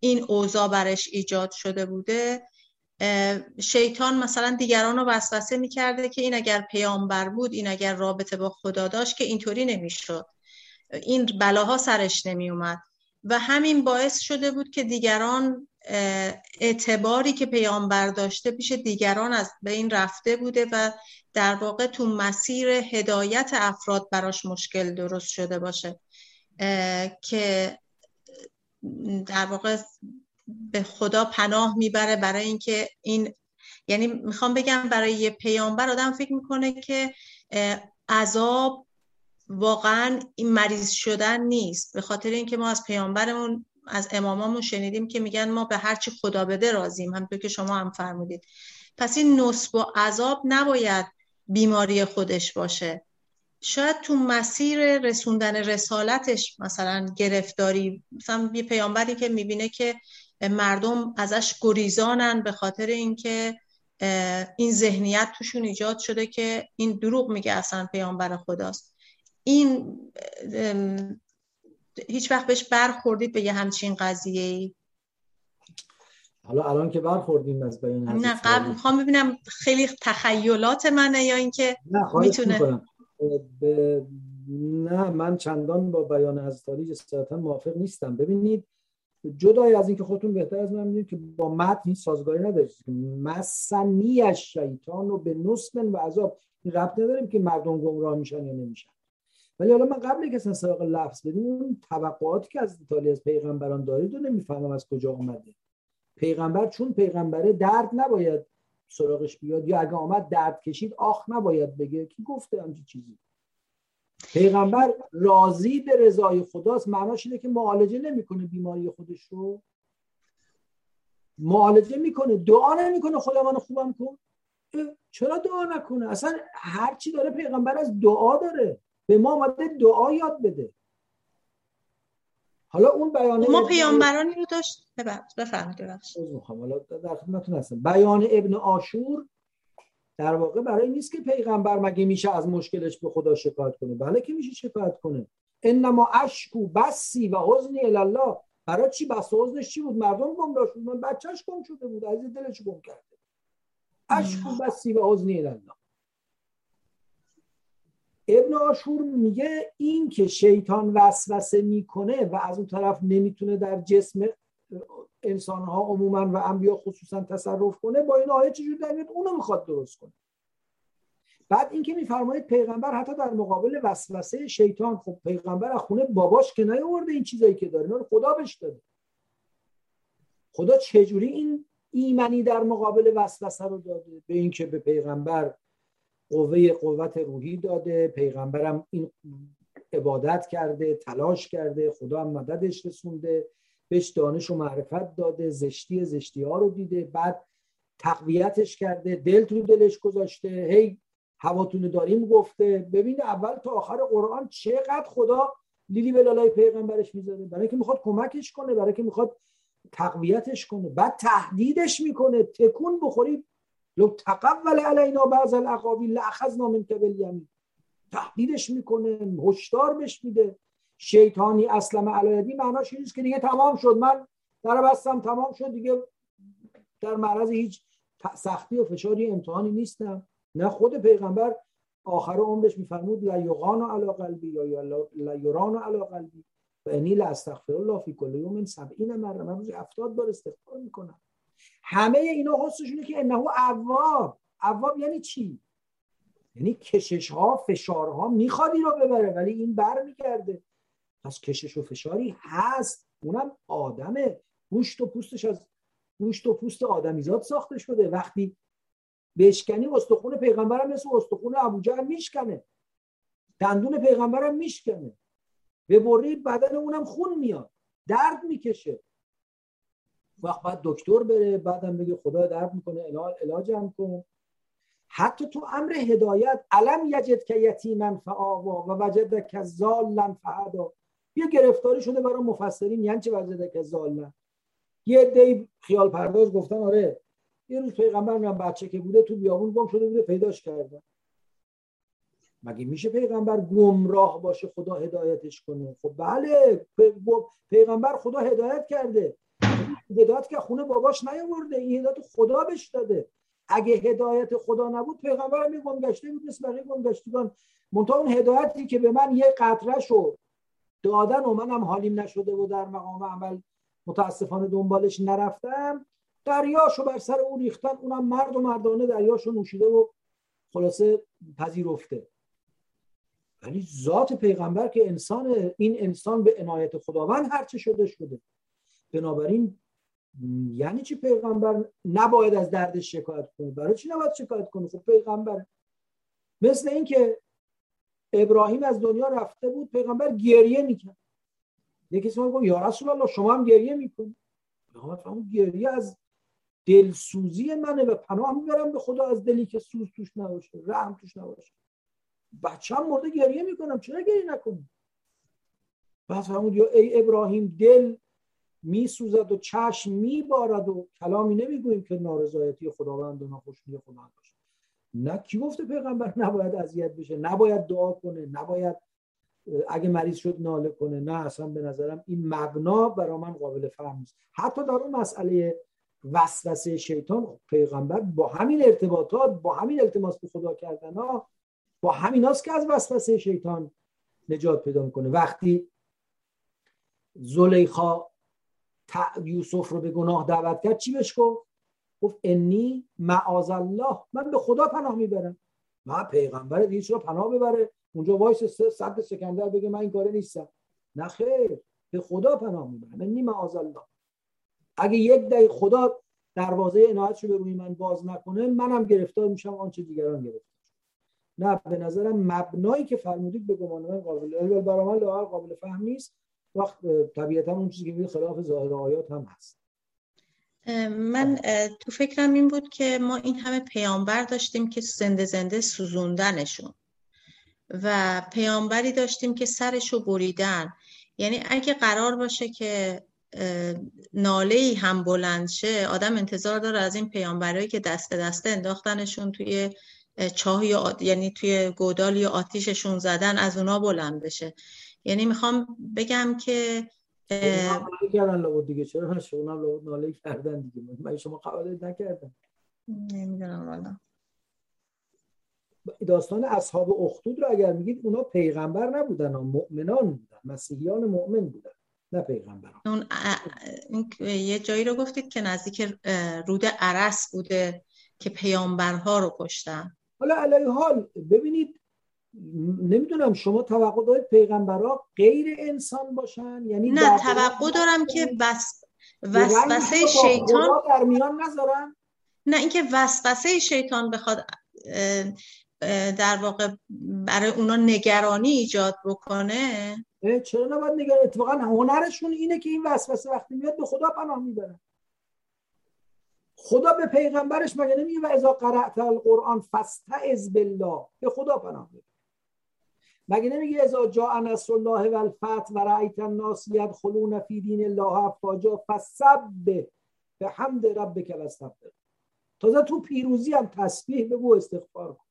این اوضاع برش ایجاد شده بوده شیطان مثلا دیگران رو وسوسه می‌کرده که این اگر پیامبر بود این اگر رابطه با خدا داشت که اینطوری نمی‌شد. این بلاها سرش نمیومد و همین باعث شده بود که دیگران اعتباری که پیامبر داشته پیش دیگران از این رفته بوده و در واقع تو مسیر هدایت افراد براش مشکل درست شده باشه. که در واقع به خدا پناه می‌بره برای اینکه این یعنی می‌خوام بگم برای یه پیامبر آدم فکر می‌کنه که عذاب واقعا این مریض شدن نیست. به خاطر اینکه ما از پیامبرمون از امامامون شنیدیم که میگن ما به هرچی خدا بده راضیم. همونطور که شما هم فرمودید. پس این نصب و عذاب نباید بیماری خودش باشه. شاید تو مسیر رسوندن رسالتش مثلا گرفتاری مثلا یه پیامبری که می‌بینه که مردم ازش گریزانن به خاطر اینکه این ذهنیت توشون ایجاد شده که این دروغ میگه اصلا پیامبر خداست. این هیچ وقت بهش برخوردید به یه همچین قضیه ای حالا الان که برخوردیم از بیان نه قبل می‌خوام ببینم خیلی تخیلات منه یا اینکه می‌تونه نه من چندان با بیان از تاریخ جسارتا موافق نیستم. ببینید جدای از اینکه خودتون بهتر از من می‌دونید که با متن این سازگاری ندارید مسنی شیطان و به نسبن و عذاب. این ربط نداریم که مردم گمراه میشن یا نمیشن. ولی حالا من قبل که سراغ لفظ اون توقعاتی که از ایتالیا از پیغمبران دارید و نمی‌فهمم از کجا آمده پیغمبر چون پیغمبره درد نباید سراغش بیاد یا اگه آمد درد کشید آخ نباید بگه. کی گفته همچین چیزی؟ پیغمبر راضی به رضای خداست. معناش اینه که معالجه نمی‌کنه بیماری خودش رو معالجه می‌کنه دعا نمی‌کنه. خدا منو خوبم کن. چرا دعا نکنه؟ اصلا هر چی داره پیغمبر از دعا داره. به ما آمده دعا یاد بده. حالا اون بیان ما پیامبرانی رو داشت بفرمایید حالا در خدمتتون هستم. بیان ابن آشور در واقع برای نیست که پیغمبر مگه میشه از مشکلش به خدا شکایت کنه. بله که میشه شکایت کنه. انما اشکو بسی و حزنی الله برای چی بس و حزنش چی بود؟ مردم گم شد من بچهش گم شده بود. از دلش گم کرده. اشکو بسی و حزنی الله ابن آشور میگه این که شیطان وسوسه می‌کنه و از اون طرف نمی‌تونه در جسم انسان ها عموما و انبیا خصوصا تصرف کنه با این آیه چجور در اونو می‌خواد درست کنه. بعد اینکه میفرمایید پیغمبر حتی در مقابل وسوسه شیطان خب پیغمبر از خونه باباش که نیاورده این چیزایی که داره رو خدا بهش داده. خدا چجوری این ایمنی در مقابل وسوسه رو داده؟ به اینکه به پیغمبر قوه قوت روحی داده پیغمبرم این عبادت کرده تلاش کرده خدا هم مددش رسونده بهش دانش و معرفت داده زشتی زشتی ها رو دیده بعد تقویتش کرده دل تو دلش گذاشته هی هواتون داریم گفته. ببین اول تا آخر قرآن چقدر خدا لیلی به پیغمبرش می‌ذاره. برای که می‌خواد کمکش کنه برای که می‌خواد تقویتش کنه. بعد تهدیدش می‌کنه. تکون بخوری لو تقول علینا بعض الاقاویل لاخذنا منک بالیمین تهدیدش می‌کنه هشدار بهش میده. شیطانی اسلم علایدی معناش این که دیگه تمام شد. من در بستم تمام شد دیگه. در معرض هیچ سختی و فشاری امتحانی نیستم. نه خود پیغمبر آخر عمرش میفرمود لا یغان علی قلبی یا لا یران علی قلبی. و انی لا استغفر الله فی کل یوم 70 مره من روزی 70 بار استغفار می‌کنم. همه اینا حسشونه که انه اواب اواب یعنی چی؟ یعنی کشش ها فشارها می‌خواد رو ببره ولی این بر میگرده پس کشش و فشاری هست. اونم آدمه. گوشت و پوستش از گوشت و پوست آدمیزاد ساخته شده. وقتی بشکنی استخون پیغمبرم مثل استخون ابوجهل میشکنه. دندون پیغمبرم میشکنه. به بری بدن اونم خون میاد. درد می‌کشه. وقت بعد دکتر بره بعدم بگه خدا درد می‌کنه علاجم کن. حتی تو امر هدایت علم یجد که یتیما فآوا و وجد که ظالا فهدا. یه گرفتاری شده برای مفسرین یعنی چه وجد که ظالا یه دی خیال پرداز گفتن آره یه روز پیغمبر میگم بچه که بوده تو بیابون گم شده بوده پیداش کردن مگه میشه پیغمبر گمراه باشه خدا هدایتش کنه؟ خب بله پیغمبر خدا هدایت کرده. هدایت که خونه باباش نیاورده این هدایت خدا بهش داده. اگه هدایت خدا نبود پیغمبر می گشته بود مثل بقیه گمگشتگان. منتها اون هدایتی که به من یه قطره شو دادن و منم حالیم نشده و در مقام عمل متاسفانه دنبالش نرفتم دریاشو بر سر اون ریختن اونم مرد و مردانه دریاشو نوشیده و خلاصه پذیرفته. ولی ذات پیغمبر که انسان این انسان به عنایت خداوند هرچه شده شده. بنابراین یعنی چی پیغمبر نباید از دردش شکایت کنه؟ برای چی نباید شکایت کنه؟ خب پیغمبر مثل اینکه ابراهیم از دنیا رفته بود پیغمبر گریه می‌کرد. یکی کسی گفت یا رسول الله شما هم گریه می‌کنید پیغمبر گریه از دلسوزی منه و پناه می‌برم به خدا از دلی که سوز توش نباشه رحم توش نباشه. بچه هم مرده گریه می‌کنم چرا گریه نکنم بعد فرمود یا ای ابراهیم دل میسوزد و چشم میبارد و کلامی نمی‌گوییم که نارضایتی خداوند و ناخوشنودی خداوند باشه. نه کی گفته پیغمبر نباید اذیت بشه؟ نباید دعا کنه نباید اگه مریض شد ناله کنه. نه اصلا به نظرم این مبنا برای من قابل فهم نیست. حتی در اون مسئله وسوسه شیطان پیغمبر با همین ارتباطات با همین التماس به خدا کردن ها با همیناست که از وسوسه شیطان نجات پیدا می‌کنه. وقتی زلیخا یوسف رو به گناه دعوت کرد چی بهش گفت؟ گفت انی معاذ الله من به خدا پناه می‌برم. من پیغمبر دیگه رو پناه ببره اونجا وایس صد سکندر بگه من این کاره نیستم. نه خیر به خدا پناه می‌برم. انی معاذ الله. اگه یک دقیقه خدا دروازه عنایتش رو به روی من باز نکنه منم گرفتار میشم آنچه دیگران گرفتار نه به نظرم مبنایی که فرمودید به گمان من قابل برای من قابل فهم نیست. وقت طبیعتا اون چیزی که خلاف ظاهر آیات هم هست. من تو فکرم این بود که ما این همه پیامبر داشتیم که زنده زنده سوزوندنشون و پیامبری داشتیم که سرشو بریدن. یعنی اگه قرار باشه که ناله ای هم بلند شه آدم انتظار داره از این پیامبرایی که دست دسته انداختنشون توی چاه یا یعنی توی گودال یا آتیششون زدن از اونا بلند بشه. یعنی می‌خوام بگم که کردن لابد دیگه. چرا؟ شما لابد ناله کردن دیگه. من شما قبول نکردن نمی‌دونم والا. داستان اصحاب اخدود رو اگر میگید اونا پیغمبر نبودن مؤمنان بودن. مسیحیان مؤمن بودن نه پیغمبران. اون یه جایی رو گفتید که نزدیک رود عرس بوده که پیامبرها رو کشتن. حالا علی حال ببینید نمی‌دونم شما توقع دارید پیغمبرها غیر انسان باشن؟ یعنی نه توقع دارم که وس... وسوسه شیطان در میان نذارن؟ نه اینکه وسوسه شیطان بخواد در واقع برای اونا نگرانی ایجاد بکنه. چرا نباید نگران؟ اتفاقا هنرشون اینه که این وسوسه وقتی میاد به خدا پناه می‌برن خدا به پیغمبرش مگه نمیگه و اذا قرأت القرآن فاستعذ بالله؟ به خدا پناه می‌برن مگه نمیگه ازا جاء نصر الله و الفتح و رأیت الناس یدخلون فی دین الله افواجا فسب به حمد ربک واستغفر تازه تو پیروزی هم تسبیح بگو استغفار کن.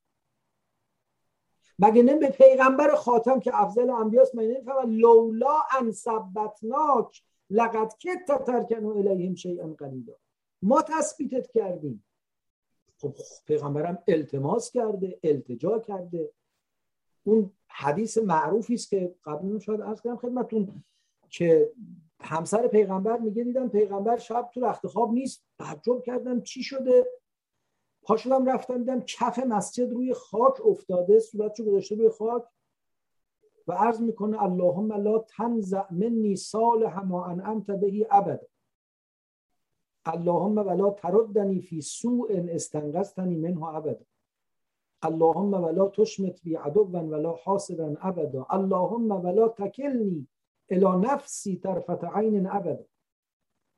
مگه نمی به پیغمبر خاتم که افضل انبیاست مگه نمی‌فهمن لولا ان ثبتناک لقد کت ترکنوا الیهم شیئا قلیلا. ما تثبیتت کردیم. خب پیغمبرم التماس کرده التجا کرده. اون حدیث معروفی است که قبلا شاید عرض کردم خدمتتون که همسر پیغمبر میگه دیدم پیغمبر شب تو رخت خواب نیست تعجب کردم چی شده؟ پا شدم رفتم دیدم کف مسجد روی خاک افتاده صورتشو گذاشته روی خاک. و عرض می‌کنه اللهم لا تنزع منی صالح ما انعمت بهی ابدا. اللهم ولا تردنی فی سوء استنقذتنی منه ابدا. اللهم ولا تشمت بی عدوا ولا حاسدا ابدا. اللهم ولا تکلنی الى نفسی طرفت عین ابدا.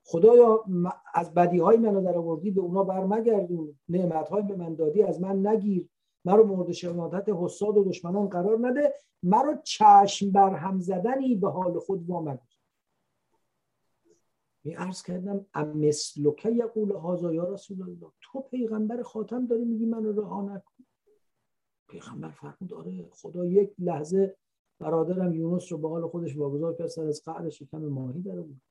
خدایا از بدی های منو در آوردی به اونا بر مگردون نعمت های به من دادی از من نگیر. مرا مورد شماتت حساد و دشمنان قرار نده. مرا چشم بر هم زدنی به حال خود وامگذار می عرض کردم امثلک یقول هذا یا رسول الله؟ تو پیغمبر خاتم داری میگی منو رها نکن. پیغمبر فرمود آره خدا یک لحظه برادرم یونس رو به حال خودش واگذار کرد سر از قعر شکم ماهی داره بود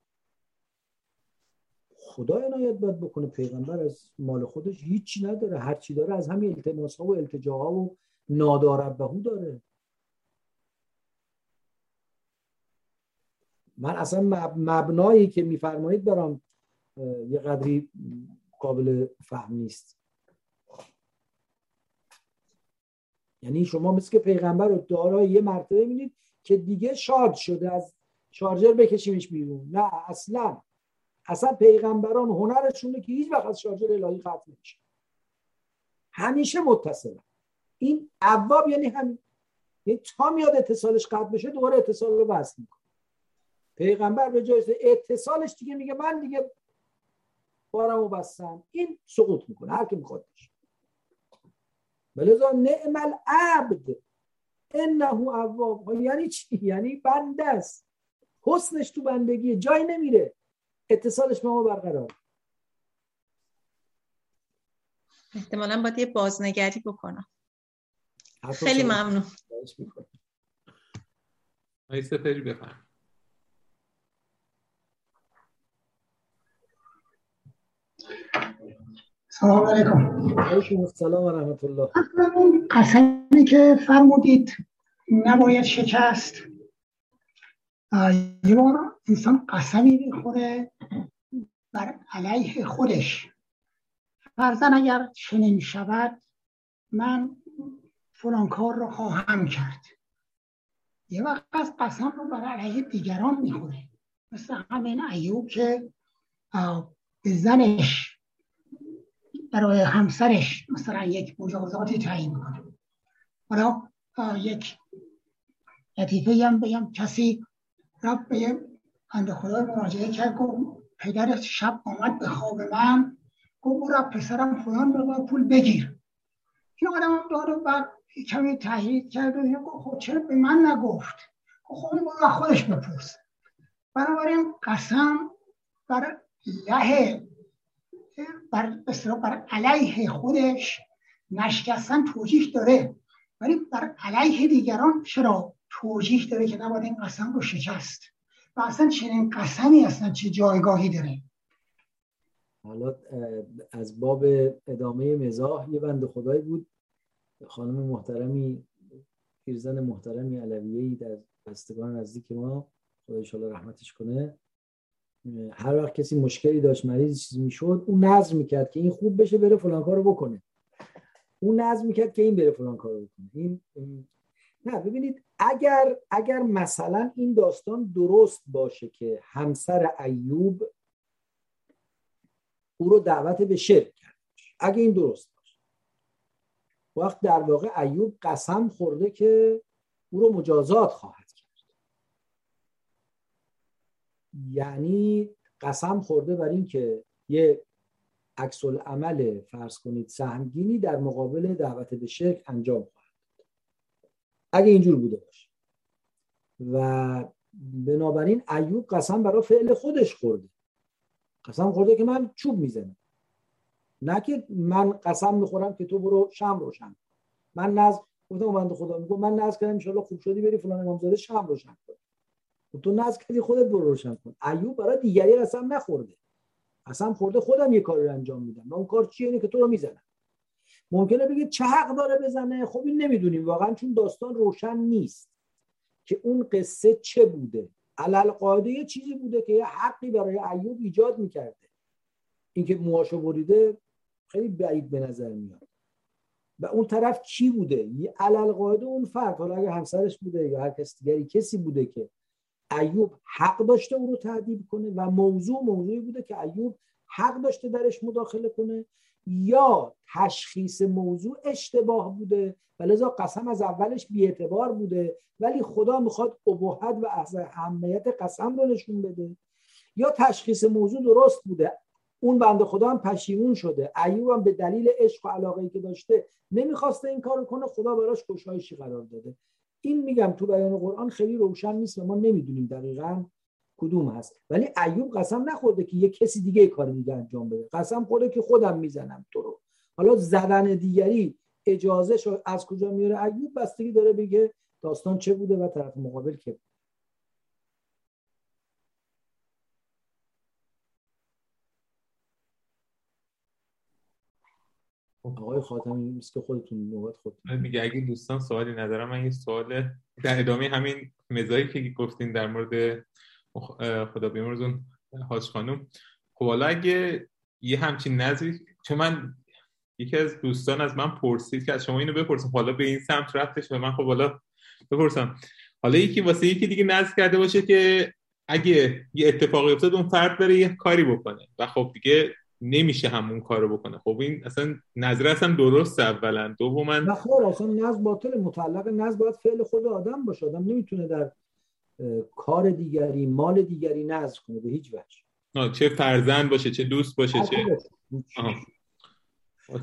خدا عنایت باید بکنه پیغمبر از مال خودش هیچی نداره هر چی داره از همین التماس ها و التجاها و ناداربهو داره. من اصلا مبنایی که میفرمایید برام یه قدری قابل فهم نیست. یعنی شما مثل که پیغمبر رو دارای یه مرتبه می‌دید که دیگه شاد شده از شارژر بکشیمش بیرون. نه اصلا. اصلا پیغمبران هنرشونه که هیچ وقت از شارژر الهی قطع نمیشه. همیشه متصل این عواب یعنی همین. یعنی تا میاد اتصالش قطع بشه دوباره اتصال رو وصل می‌کنه. پیغمبر به جای اتصالش دیگه میگه من دیگه بارمو بستم. این سقوط می‌کنه. هر کی می‌خواد بلذا نعم العبد. انه اواب یعنی چی؟ یعنی بنده است. حسنش تو بندگیه جای نمیره. اتصالش با ما برقرار. احتمالا باید یه بازنگری بکنم. خیلی ممنون. آقای سپری بفرم. سلام علیکم. علیکم السلام و رحمت الله قسمی که فرمودید نباید شکست. یه بار انسان قسمی می‌خوره بر علیه خودش. فرزن اگر چنین شود من فلان کار رو خواهم کرد. یه وقت از قسم رو بر علیه دیگران می‌خوره. مثل همین ایوب که به زنش برای همسرش مثلا یک مجازاتی تعیین کنه حالا یک لطیفه هم بگم. کسی رفت به بند خدا مراجعه کرد گفت پدر شب آمد به خواب من گفت برو پسرم فلان رو پول بگیر. این آدم هم داد بعد کمی تحریک کرد و گفت خب چرا به من نگفت؟ خب برو خودش بپرس. بنابراین قسم بر له بر بر علیه خودش نشکستن توجیح داره. ولی بر علیه دیگران چرا توجیح داره که نباید این قسم رو شکست؟ و اصلا چنین قسمی اصلا چه جایگاهی داره؟ حالا از باب ادامه مزاح یه بند خدایی بود. خانم محترمی پیرزن محترمی علویهی در بستگان نزدیک ما خدا رحمتش کنه. هر وقت کسی مشکلی داشت مریض چیزی می‌شد اون نظر می‌کرد که این خوب بشه بره فلان کارو بکنه. اون نظر می‌کرد که این بره فلان کارو بکنه. این نه ببینید اگر اگر مثلا این داستان درست باشه که همسر ایوب او رو دعوت به شرک کرد اگه این درست باشه. وقت در واقع ایوب قسم خورده که او رو مجازات خواهد یعنی قسم خورده بر این که یه عکس عمل فرض کنید سهمگینی در مقابل دعوت به شرک انجام خواهد اگه اینجور بوده باشه. و بنابراین ایوب قسم برای فعل خودش خورده. قسم خورده که من چوب می‌زنم. نه که من قسم می‌خورم که تو برو شم روشن من ناز گفتم من خدا میگم من ناز کردم ان خوب شدی بری فلان امامزاده شم روشن کن. تو ناز کردی خودت برو روشن کن. ایوب برای دیگری اصلا نخورده. اصلا خورده خودم یه کاری رو انجام میدم. و اون کار چیه؟ اینه که تو رو می‌زنم. ممکنه بگید چه حق داره بزنه؟ خب این نمی‌دونیم. واقعا چون داستان روشن نیست که اون قصه چه بوده. علل قاعده یه چیزی بوده که یه حقی برای ایوب ایجاد می‌کرده. اینکه موهاشو بریده خیلی بعید به نظر میاد. و اون طرف کی بوده؟ علل قاعده اون فرد. حالا اگه همسرش بوده یا هر کس دیگری کسی بوده که ایوب حق داشته او رو تعدیب کنه و موضوع موضوعی بوده که ایوب حق داشته درش مداخله کنه. یا تشخیص موضوع اشتباه بوده و لذا قسم از اولش بیاعتبار بوده ولی خدا می‌خواد ابهت و اهمیت قسم رو نشون بده. یا تشخیص موضوع درست بوده. اون بنده خدا هم پشیمون شده. ایوب هم به دلیل عشق و علاقه که داشته نمی‌خواسته این کارو کنه خدا براش گشایشی قرار داده. این میگم تو بیان قرآن خیلی روشن نیست ما نمی‌دونیم دقیقا کدوم هست. ولی ایوب قسم نخورده که یه کسی دیگه کار دیگه انجام بده. قسم خورده که خودم می‌زنم تو رو. حالا زدن دیگری اجازه شو از کجا میاره؟ ایوب بستگی داره بگه داستان چه بوده و طرف مقابل که آقای خاتمی که خودتون نوبت خود میگه اگه دوستان سوالی ندارم من یه سوال در ادامه همین مزایی که گفتین در مورد خدا بیمرزون حاج خانم. خب حالا اگه یه همچین نظری چون من یکی از دوستان از من پرسید که از شما اینو بپرسم. حالا به این سمت رفتش و من خب حالا بپرسم. حالا یکی واسه یکی دیگه نظر کرده باشه که اگه یه اتفاقی افتاد اون فرد بره یه کاری بکنه. و خب دیگه نمیشه همون کارو بکنه. خب این اصلا نظر اصلا درست اولا. دوما نه خب اصلا نظر باطل متعلق نظر باید فعل خود آدم باشه. آدم نمی‌تونه در کار دیگری مال دیگری نظر کنه به هیچ وجه. چه فرزند باشه چه دوست باشه چه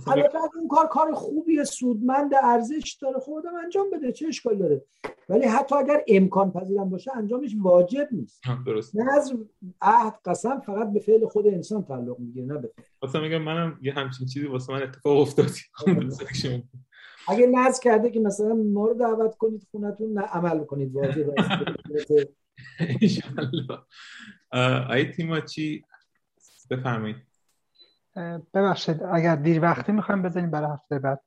البته این کار کار خوبی سودمند ارزش داره. خودم انجام بده چه اشکال داره؟ ولی حتی اگر امکان پذیرم باشه انجامش واجب نیست. درست. نظر عهد قسم فقط به فعل خود انسان تعلق می‌گیره نه به فعل. اصلا میگم منم یه همچین چیزی واسه من اتفاق افتاد. اگه نظر کرده که مثلا ما رو دعوت کنید خونتون نه عمل کنید. واجب انشالله آیه تیماچی بفرمایید. ببخشید اگر دیر وقتی می‌خوایم بزنیم برای هفته بعد.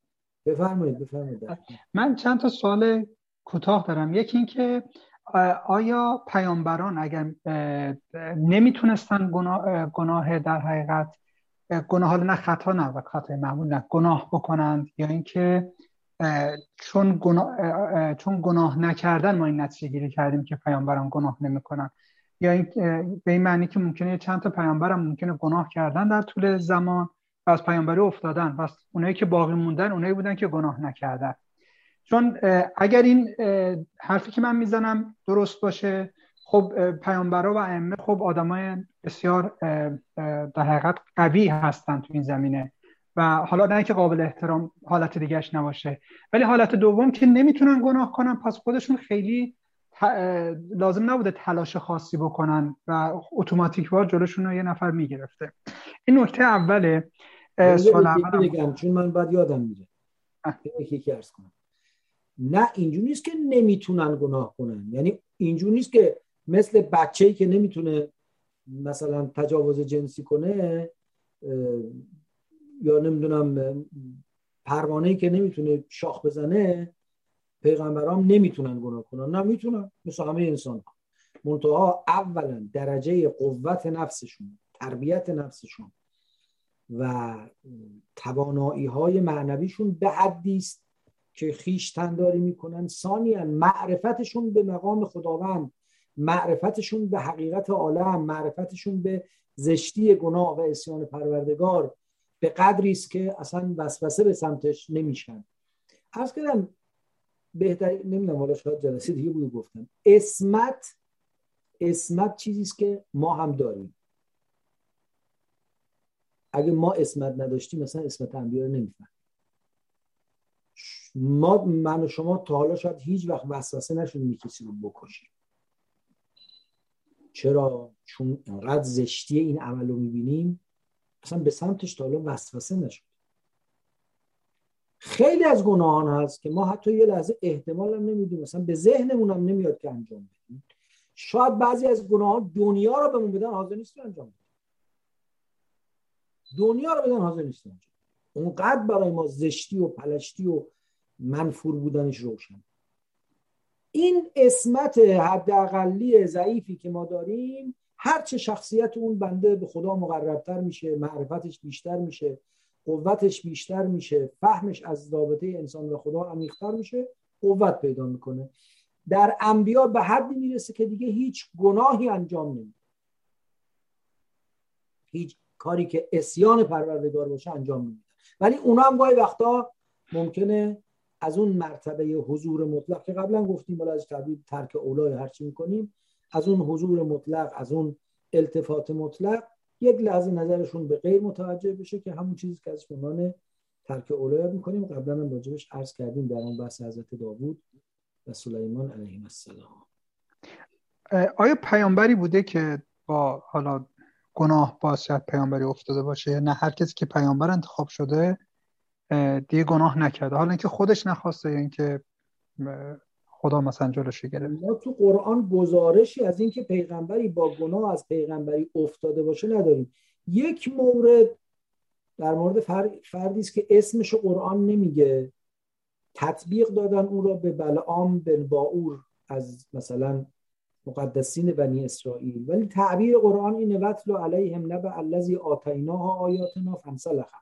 بفرمایید بفرمایید. من چند تا سوال کوتاه دارم. یکی اینکه آیا پیامبران اگر نمی‌تونستن گناه, گناه در حقیقت گناه نه خطا نه و خطای معمول نه گناه بکنند یا اینکه چون گناه, چون گناه نکردن ما این نتیجه گیری کردیم که پیامبران گناه نمی‌کنن. یا این به این معنی که ممکنه چند تا پیامبر هم ممکنه گناه کردن در طول زمان و از پیامبری افتادن. و اونایی که باقی موندن اونایی بودن که گناه نکردن. چون اگر این حرفی که من می‌زنم درست باشه خب پیامبرا و ائمه خب آدمای بسیار در حقیقت قوی هستن تو این زمینه. و حالا نه که قابل احترام حالت دیگهش نباشه ولی حالت دوم که نمی‌تونن گناه کنن پس خودشون خیلی لازم نبوده تلاش خاصی بکنن و اتوماتیک وار جلوشون رو یه نفر می‌گرفته. این نکته اوله سوال اول چون من بعد یادم میره. یکی ارز کنم. نه اینجور نیست که نمی‌تونن گناه کنن. یعنی اینجور نیست که مثل بچه‌ای که نمی‌تونه مثلا تجاوز جنسی کنه یا نمی‌دونم پروانه که نمی‌تونه شاخ بزنه پیغمبرام نمی‌تونن گناه کنن. نه می‌تونن. مثل همه انسان منتها اولا درجه قوت نفسشون تربیت نفسشون و توانایی های معنویشون به حدی است که خیش تنداری می‌کنن. ثانیا معرفتشون به مقام خداوند معرفتشون به حقیقت عالم معرفتشون به زشتی گناه و اسیان پروردگار به قدری است که اصلا وسوسه به سمتش نمیشن. عرض کردم بهتر نمی‌دونم حالا شاید جلسه دیگه بود گفتم. اسمت اسمت چیزی است که ما هم داریم. اگه ما اسمت نداشتیم مثلا اسمت انبیا رو نمیفهم ما من و شما تا حالا شاید هیچ وقت وسوسه نشدیم کسی رو بکشیم. چرا؟ چون انقدر زشتی این عمل رو می‌بینیم. اصلا به سمتش تا حالا وسوسه نشد. خیلی از گناهان هست که ما حتی یه لحظه احتمال هم نمیدیم. مثلا به ذهنمون هم نمیاد که انجام بدیم. شاید بعضی از گناهان دنیا رو بهمون بدن حاضر نیست انجام بدیم دنیا رو بدن حاضر نیست انجام اونقدر برای ما زشتی و پلشتی و منفور بودنش روشن. این اسمت حداقلی ضعیفی که ما داریم هرچه شخصیت اون بنده به خدا مقربتر میشه معرفتش بیشتر میشه. قوتش بیشتر میشه فهمش از رابطه انسان و خدا عمیقتر میشه قوت پیدا می‌کنه. در انبیا به حدی می‌رسه که دیگه هیچ گناهی انجام نمیده. هیچ کاری که اسیان پروردگار باشه انجام نمیده. ولی اونا هم گاهی وقتا ممکنه از اون مرتبه حضور مطلق که قبلا گفتیم بالا از تعبیر ترک اولای هرچی می‌کنیم از اون حضور مطلق از اون التفات مطلق یک لحظه نظرشون به غیر متوجه بشه که همون چیزی که از عنوان ترک اولایت می‌کنیم. قبلا هم راجبش عرض کردیم در اون بحث حضرت داوود و سلیمان علیه السلام. آیا پیامبری بوده که با حالا گناه باشد پیامبری افتاده باشه؟ نه هر کسی که پیامبر انتخاب شده دیگه گناه نکرده. حالا اینکه خودش نخواسته یا اینکه خدا مثلا جلوشو گرفت. ما تو قرآن گزارشی از اینکه پیغمبری با گناه از پیغمبری افتاده باشه نداریم. یک مورد در مورد فردی است که اسمش قرآن نمیگه. تطبیق دادن اون را به بلعام بن باور از مثلا مقدسین بنی اسرائیل. ولی تعبیر قرآن اینه وطل علیهم نبع الذی آتیناها آیاتنا فانسلخ.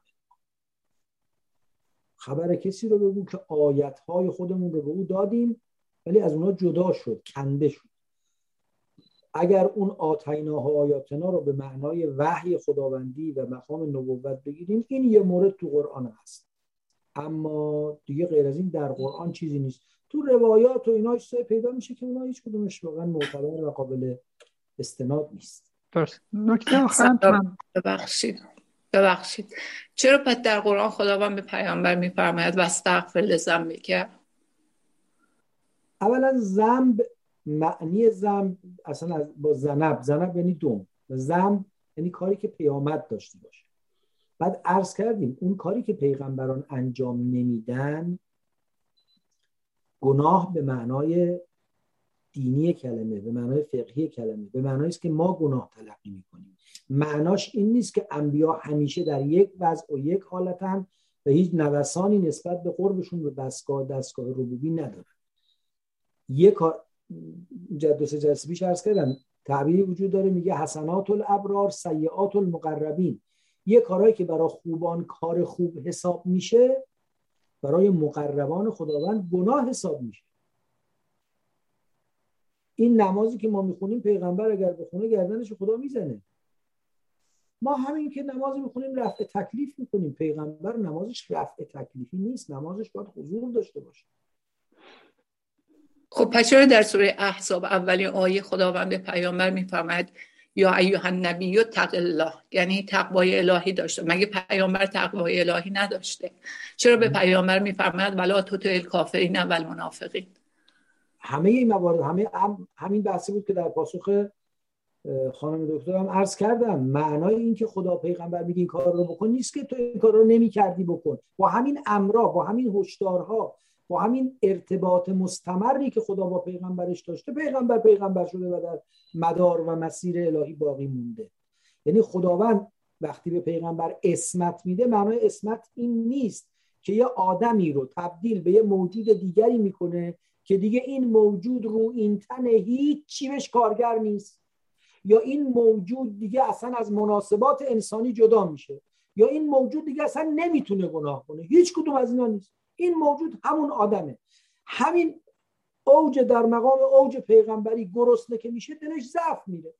خبر کسی رو بگو که آیتهای خودمون رو به او دادیم. ولی از اونها جدا شد کنده شد. اگر اون آتیناها آیاتنا رو به معنای وحی خداوندی و مقام نبوت بگیریم این یه مورد تو قرآن هست. اما دیگه غیر از این در قرآن چیزی نیست. تو روایات و اینا پیدا میشه که اونا هیچ کدومش واقعا معتبر و قابل استناد نیست. درست. نکته آخر ببخشید. ببخشید. چرا پس در قرآن خداوند به پیامبر میفرماید و استغفر لذنبک اولا زنب معنی زنب اصلا با زنب زنب یعنی دوم زنب یعنی کاری که پیامد داشته باشه. بعد عرض کردیم اون کاری که پیغمبران انجام نمیدن گناه به معنای دینی کلمه به معنای فقهی کلمه به معنایی است که ما گناه تلقی می‌کنیم. معناش این نیست که انبیا همیشه در یک وضع و یک حالتن و هیچ نوسانی نسبت به قربشون به بسگاه دستگاه ربوبی ندارن. یک جد و سه جلسه پیش عرض کردم تعبیری وجود داره میگه حسنات الابرار سیعات المقربین. یه کارهایی که برای خوبان کار خوب حساب میشه برای مقربان خداوند گناه حساب میشه. این نمازی که ما می‌خونیم پیغمبر اگر بخونه گردنش خدا می‌زنه. ما همین که نماز می‌خونیم رفع تکلیف می‌کنیم. پیغمبر نمازش رفع تکلیفی نیست نمازش باید حضور داشته باشه. خب پس چرا در سوره احزاب اولین آیه خداوند به پیامبر میفرماید یا ایوه النبی تق الله؟ یعنی تقوای الهی داشته. مگه پیامبر تقوای الهی نداشته؟ چرا به پیامبر میفرماید ولا تو تو الکافرین و المنافقین؟ همه این موارد همه همین بحثی بود که در پاسخ خانم دکترم عرض کردم. معنای این که خدا پیغمبر میگه این کار رو بکن نیست که تو این کار رو نمی کردی بکن. با همین امرا با همین هشدارها با همین ارتباط مستمری که خدا با پیغمبرش داشته پیغمبر پیغمبر شده و در مدار و مسیر الهی باقی مونده. یعنی خداوند وقتی به پیغمبر اسمت میده معنای اسمت این نیست که یه آدمی رو تبدیل به یه موجود دیگری می‌کنه که دیگه این موجود رو این تن هیچ چی بهش کارگر نیست. یا این موجود دیگه اصلا از مناسبات انسانی جدا میشه. یا این موجود دیگه اصلا نمی‌تونه گناه کنه. هیچ کدوم از اینا نیست. این موجود همون آدمه. همین اوج در مقام اوج پیغمبری گرسنه که میشه دلش ضعف میره.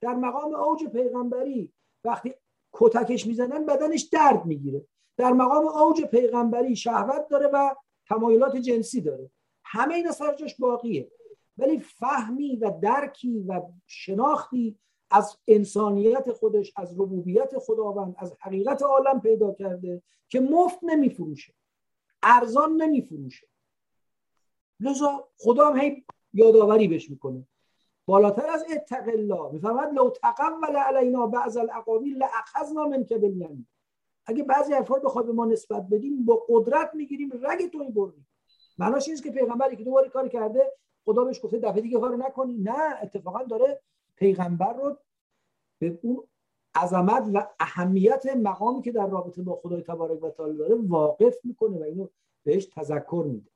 در مقام اوج پیغمبری وقتی کتکش می‌زنن بدنش درد می‌گیره. در مقام اوج پیغمبری شهوت داره و تمایلات جنسی داره. همه اینا سرجاش باقیه. ولی فهمی و درکی و شناختی از انسانیت خودش از ربوبیت خداوند از حقیقت عالم پیدا کرده که مفت نمیفروشه. ارزان نمیفروشه. لذا خدا هم هی یادآوری بهش می‌کنه. بالاتر از اتق الله می‌فهمد لو تقول علینا بعض الاقاویل لاخذنا منک بالیمین اگه بعضی حرفا بخواد به ما نسبت بدیم با قدرت می‌گیریم رگ تو می‌بریم. معناش این که پیغمبری که دوباره کار کرده خدا بهش گفته دفعه دیگه کارو نکنی. نه اتفاقا داره پیغمبر رو به اون عظمت و اهمیت مقامی که در رابطه با خدای تبارک و تعالی داره واقف می‌کنه و اینو بهش تذکر میده.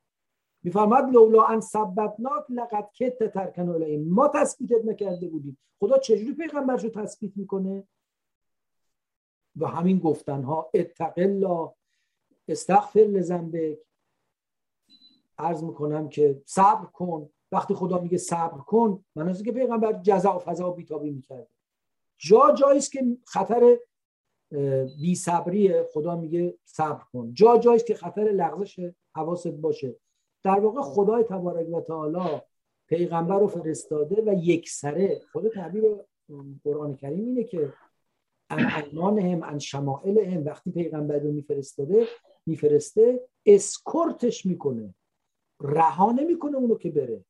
میفرماد لولا ان ثبتناک لقد کت ترکن الیهم ما تثبیتت نکرده بودیم. خدا چجوری پیغمبرشو تثبیت می‌کنه؟ و همین گفتنها اتق الله استغفر لذنبک. عرض می‌کنم که صبر کن. وقتی خدا میگه صبر کن من که پیغمبر جزا و فضا و بیتابی می‌کرده. جا جایی است که خطر بی صبری خدا میگه صبر کن. جا جایی که خطر لغزش حواست باشه. در واقع خدای تبارک و تعالی پیغمبر رو فرستاده و یک سره خود تعبیر قرآن کریم اینه که ان هم ان هم وقتی پیغمبر رو میفرستاده میفرسته اسکورتش می‌کنه. رها نمی‌کنه اونو که بره.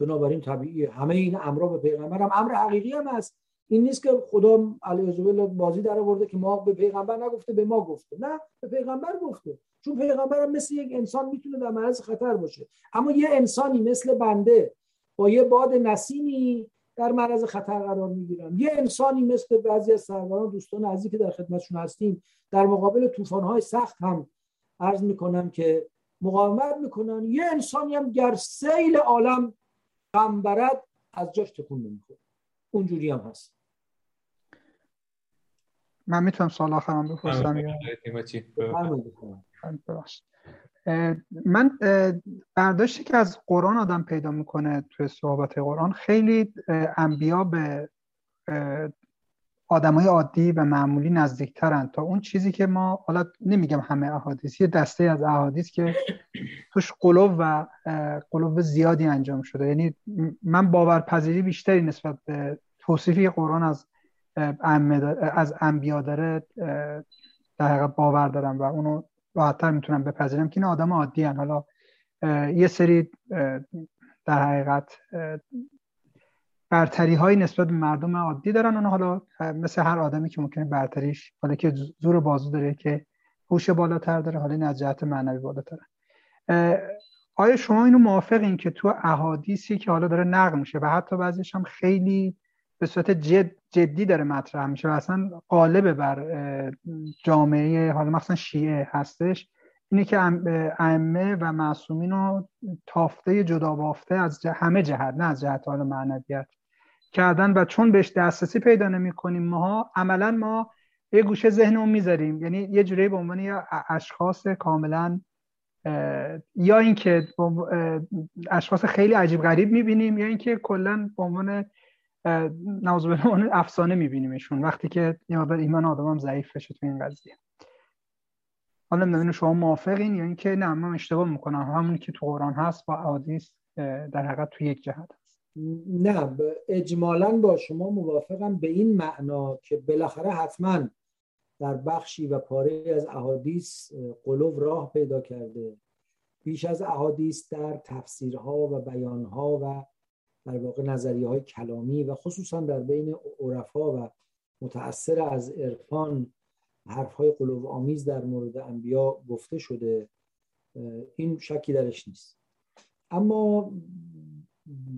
بنابراین طبیعی همه این امرا به پیغمبر هم امر حقیقی هم هست. این نیست که خدا علیه بازی در آورده که ما به پیغمبر نگفته به ما گفته. نه به پیغمبر گفته. چون پیغمبر هم مثل یک انسان می‌تونه در معرض خطر باشه. اما یه انسانی مثل بنده با یه باد نسیمی در معرض خطر قرار می‌گیرم یه انسانی مثل بعضی از سروران دوستان عزیزی که در خدمتشون هستیم در مقابل طوفان‌های سخت هم عرض می‌کنم که مقاومت می‌کنن. یه انسانی هم گر سیل عالم غم از جاش تکون نمی‌خوره. اونجوری هم هست. من می‌تونم سال آخرم بپرسم من برداشتی که از قرآن آدم پیدا می‌کنه توی صحبت قرآن خیلی انبیا به آدمای عادی و معمولی نزدیکترن تا اون چیزی که ما حالا نمیگم همه احادیث یه دسته از احادیث که توش قلوب و قلوب زیادی انجام شده. یعنی من باورپذیری بیشتری نسبت به توصیفی قرآن از از انبیا داره در حقیقت باور دارم و اونو راحتتر می‌تونم بپذیرم که این آدم عادی هن. حالا یه سری در حقیقت برتری های نسبت به مردم عادی دارن اون حالا مثل هر آدمی که ممکنه برتریش حالا که زور بازو داره که هوش بالاتر داره حالا این از جهت معنوی بالاتره آیا شما اینو موافقین که تو احادیثی که حالا داره نقل میشه و حتی بعضیش هم خیلی به صورت جد جدی داره مطرح میشه و اصلا قالب بر جامعه حالا مثلا شیعه هستش. اینه که ائمه و معصومین رو تافته جدا بافته از همه جهت نه از جهت حال معنویت کردن و چون بهش دسترسی پیدا نمی کنیم ما عملا ما یه گوشه ذهنمون می‌ذاریم. یعنی یه جوری به عنوان اشخاص کاملا یا اینکه اشخاص خیلی عجیب غریب می‌بینیم یا اینکه کلا به عنوان نوز افسانه میبینیمشون. وقتی که ایمان آدم هم ضعیف بشه تو این قضیه. حالا نمی‌دونم شما موافقین یا اینکه نه من اشتباه می‌کنم. همونی که تو قرآن هست با احادیث در حقیقت تو یک جهت هست. نه اجمالا با شما موافقم به این معنا که بالاخره حتما در بخشی و پاره از احادیث قلوب راه پیدا کرده. بیش از احادیث در تفسیرها و بیانها و در واقع نظریه های کلامی و خصوصا در بین عرفا و متأثر از عرفان حرف های قلوب آمیز در مورد انبیا گفته شده این شکی درش نیست. اما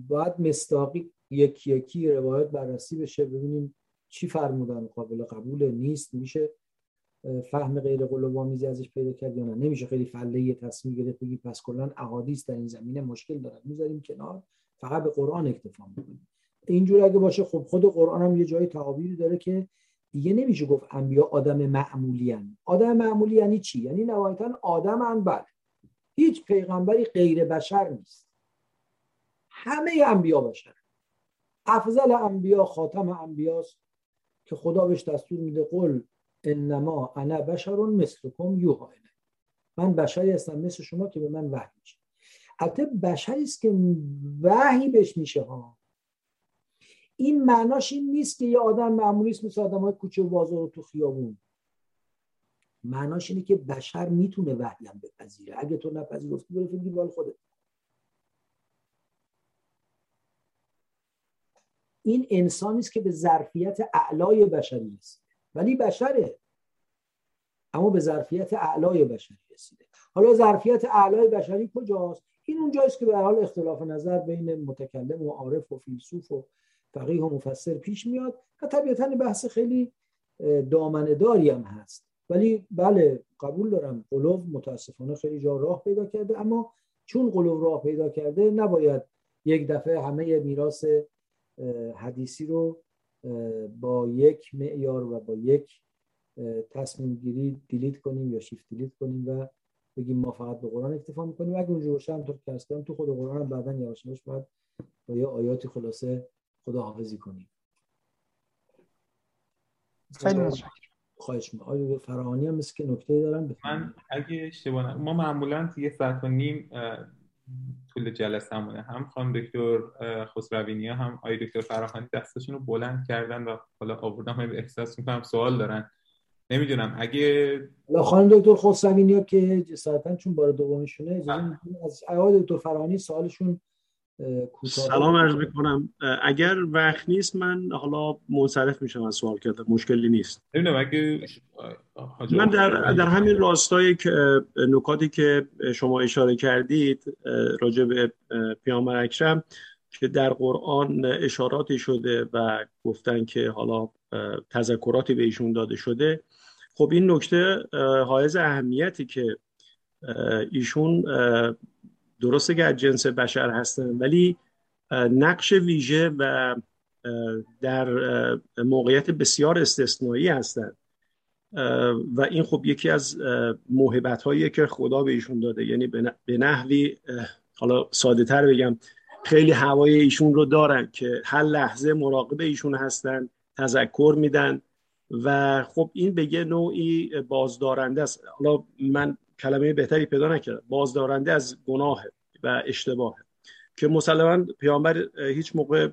باید مستاقی یکی یکی روایت بررسی بشه ببینیم چی فرمودن قابل قبول نیست. میشه فهم غیر قلوب آمیزی ازش پیدا کرد یا نه؟ نمیشه. خیلی فله تصمیم گرفت بگی پس کلا احادیث در این زمینه مشکل دارن. می‌ذاریم کنار. فقط به قرآن اکتفا می‌کنیم اینجور اگه باشه خب خود قرآن هم یه جای تعابیری داره که دیگه نمیشه گفت انبیا آدم معمولی هن. آدم معمولی یعنی چی؟ یعنی نهایتا آدم هن بله. هیچ پیغمبری غیر بشر نیست. همه انبیا بشر. افضل انبیا خاتم انبیاست که خدا بهش دستور میده قل انما انا بشر مثلکم یوها من بشری هستم مثل شما که به من وحی میشه. البته بشری است که وحی بهش میشه ها. این معناش این نیست که یه آدم معمولی است مثل آدم های کوچه و بازار و تو خیابون. معناش اینه که بشر می‌تونه وحی هم بپذیره. اگه تو نپذیرفتی برو فکر بال خودت. این انسانی است که به ظرفیت اعلای بشری رسیده. ولی بشره. اما به ظرفیت اعلای بشری رسیده. حالا ظرفیت اعلای بشری کجاست؟ این اونجاست که به حال اختلاف نظر بین متکلم و عارف و فیلسوف و فقیه و مفسر پیش میاد و طبیعتا بحث خیلی دامنه هم هست. ولی بله قبول دارم قلوب متاسفانه خیلی جا راه پیدا کرده. اما چون قلوب راه پیدا کرده نباید یک دفعه همه میراث حدیثی رو با یک معیار و با یک تصمیم گیری دیلیت کنیم یا شیفت دیلیت کنیم و بگیم ما فقط به قرآن اکتفا می‌کنیم. اگه اونجور باشه همطور که تو خود قرآن هم بعدا یواش یواش باید با یه آیاتی خلاصه خداحافظی کنیم. خیلی خواهش می‌کنم. آیا فراهانی هم مثل که نکته دارن من اگه اشتباه ما معمولا یه ساعت و نیم طول جلسه همونه هم خانم دکتر خسروینی هم آقای دکتر فراهانی دستشون رو بلند کردن و حالا آوردن هم احساس می‌کنم سوال دارن. نمی‌دونم. اگه خانم دکتر خسروینی که جسارتا چون بار دومشونه از آقای دکتر فراهانی سوالشون سلام عرض می‌کنم. اگر وقت نیست من حالا منصرف میشم از سوال کرده مشکلی نیست. من در, در همین راستای نکاتی که شما اشاره کردید راجع به پیامبر اکرم که در قرآن اشاراتی شده و گفتن که حالا تذکراتی به ایشون داده شده. خب این نکته حائز اهمیتی که ایشون درسته که از جنس بشر هستن ولی نقش ویژه و در موقعیت بسیار استثنایی هستند و این خب یکی از موهبت هایی که خدا به ایشون داده. یعنی به نحوی حالا ساده تر بگم خیلی هوای ایشون رو دارن که هر لحظه مراقب ایشون هستن تذکر میدن. و خب این به یه نوعی بازدارنده است. حالا من کلمه بهتری پیدا نکردم. بازدارنده از گناه و اشتباه که مسلما پیامبر هیچ موقع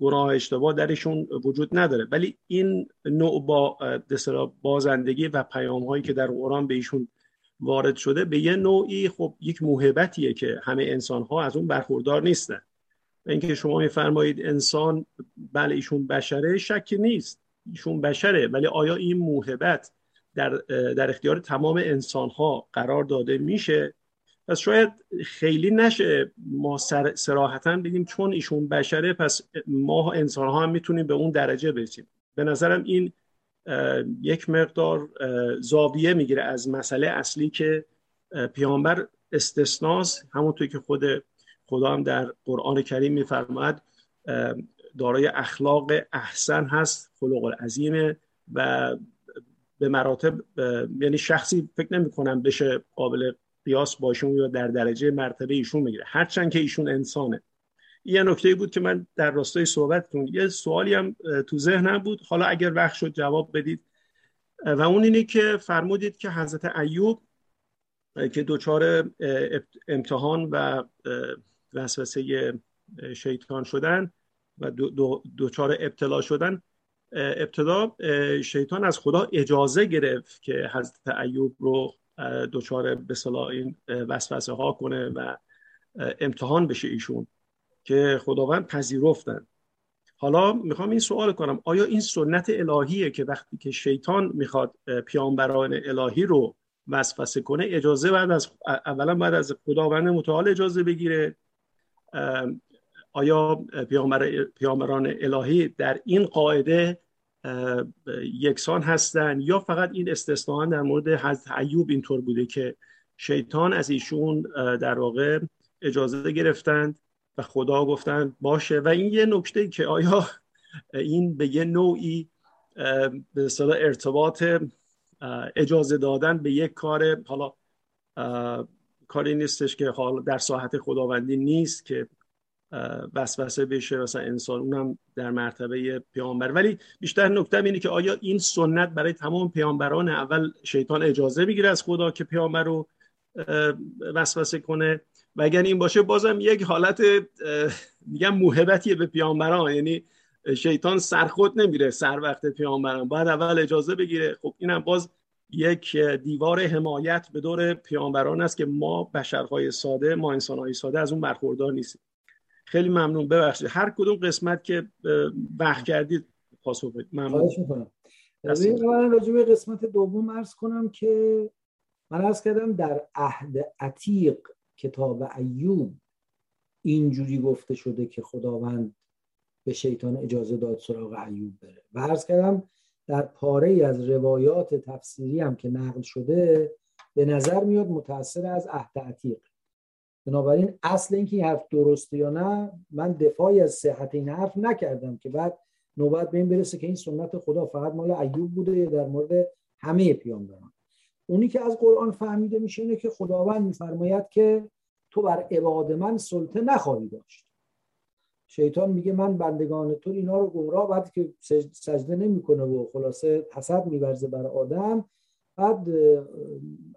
گناه اشتباه درشون وجود نداره. ولی این نوع با بازندگی و پیام هایی که در قرآن به ایشون وارد شده به یه نوعی خب یک موهبتیه که همه انسان ها از اون برخوردار نیستن. اینکه شما میفرمایید انسان بله ایشون بشره شکی نیست. ایشون بشره ولی آیا این موهبت در, در اختیار تمام انسان ها قرار داده میشه؟ پس شاید خیلی نشه ما سراحتا بگیم چون ایشون بشره پس ما انسان ها هم می‌تونیم به اون درجه برسیم. به نظرم این یک مقدار زاویه می‌گیره از مسئله اصلی که پیامبر استثناس همونطور که خود خدا هم در قرآن کریم میفرماد دارای اخلاق احسن هست خلق العظیمه و به مراتب یعنی شخصی فکر نمی کنم بشه قابل قیاس باشون یا در درجه مرتبه ایشون می‌گیره هرچند که ایشون انسانه. یه نکته بود که من در راستای صحبت کنم یه سوالی هم تو ذهنم بود. حالا اگر وقت شد جواب بدید. و اون اینه که فرمودید که حضرت ایوب که دوچار امتحان و وسوسه شیطان شدن و دوچار ابتلا شدن ابتدا شیطان از خدا اجازه گرفت که حضرت ایوب رو دچار به این وسوسه ها کنه و امتحان بشه ایشون که خداوند پذیرفتن. حالا می‌خوام این سوال کنم آیا این سنت الهیه که وقتی که شیطان می‌خواد پیامبران الهی رو وسوسه کنه اجازه بعد از اولا بعد از خداوند متعال اجازه بگیره آیا پیامبر پیامبران الهی در این قاعده یکسان هستن یا فقط این استثنان در مورد حضرت ایوب اینطور بوده که شیطان از ایشون در واقع اجازه گرفتند و خدا گفتند باشه؟ و این یه نکته که آیا این به یه نوعی به ارتباط اجازه دادن به یک کار حالا کاری نیستش که حالا در ساحت خداوندی نیست که وسوسه بشه مثلا انسان اونم در مرتبه پیامبر. ولی بیشتر نکته اینه که آیا این سنت برای تمام پیامبران اول شیطان اجازه می‌گیره از خدا که پیامبر رو وسوسه کنه؟ و اگر این باشه بازم یک حالت میگم موهبتیه به پیامبران. یعنی شیطان سرخود نمیره سر وقت پیامبران. باید اول اجازه بگیره. خب اینم باز یک دیوار حمایت به دور پیامبران است که ما بشرهای ساده ما انسانهای ساده از اون برخوردار نیستیم. خیلی ممنون. ببخشید. هر کدوم قسمت که وقت کردید پاسخ بدید. ممنون. راجع به قسمت دوم عرض کنم که من عرض کردم در عهد عتیق کتاب ایوب اینجوری گفته شده که خداوند به شیطان اجازه داد سراغ ایوب بره. و عرض کردم در پاره ای از روایات تفسیری هم که نقل شده به نظر میاد متأثر از عهد عتیق. بنابراین اصل اینکه این حرف درسته یا نه من دفاعی از صحت این حرف نکردم که بعد نوبت به این برسه که این سنت خدا فقط مال ایوب بوده در مورد همه پیامبران. اونی که از قرآن فهمیده میشه اینه که خداوند میفرماید که تو بر عباد من سلطه نخواهی داشت. شیطان میگه من بندگان تو اینا رو گمراه بعد که سجده نمی‌کنه و خلاصه حسد میورزه بر آدم بعد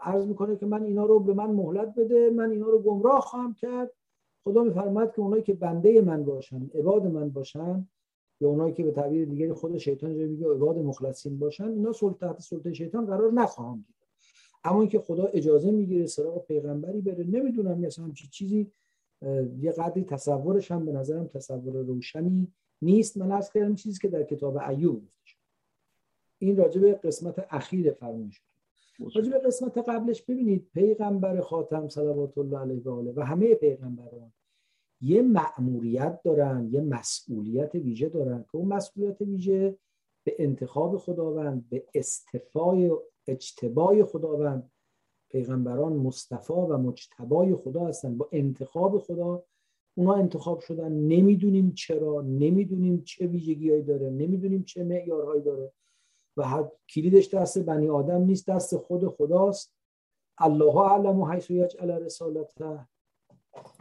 عرض می‌کنه که من اینا رو به من مهلت بده من اینا رو گمراه خواهم کرد. خدا میفرماید که اونایی که بنده من باشن عباد من باشن یا اونایی که به تعبیر دیگری خود شیطان جو میگه عباد مخلصین باشن اینا تحت سلطه شیطان قرار نخواهم دید اما اینکه خدا اجازه می‌گیره سراغ پیغمبری بره نمی‌دونم مثلا همچی چیزی یه قدری تصورش هم به نظرم تصور روشنی نیست. من از کردم چیزی که در کتاب ایوب این راجع به قسمت اخیر فرمایش راجع به قسمت قبلش ببینید پیغمبر خاتم صلوات الله علیه و آله و همه پیغمبران یه مأموریت دارن یه مسئولیت ویژه دارن که اون مسئولیت ویژه به انتخاب خداوند به استفای اجتبای خداوند. پیغمبران مصطفی و مجتبای خدا هستن. با انتخاب خدا اونا انتخاب شدن. نمی‌دونیم چرا نمی‌دونیم چه ویژگیهایی داره نمی‌دونیم چه معیارهایی داره. و کلیدش دست بنی آدم نیست دست خود خداست. الله اعلم و حیث یجعل رسالته.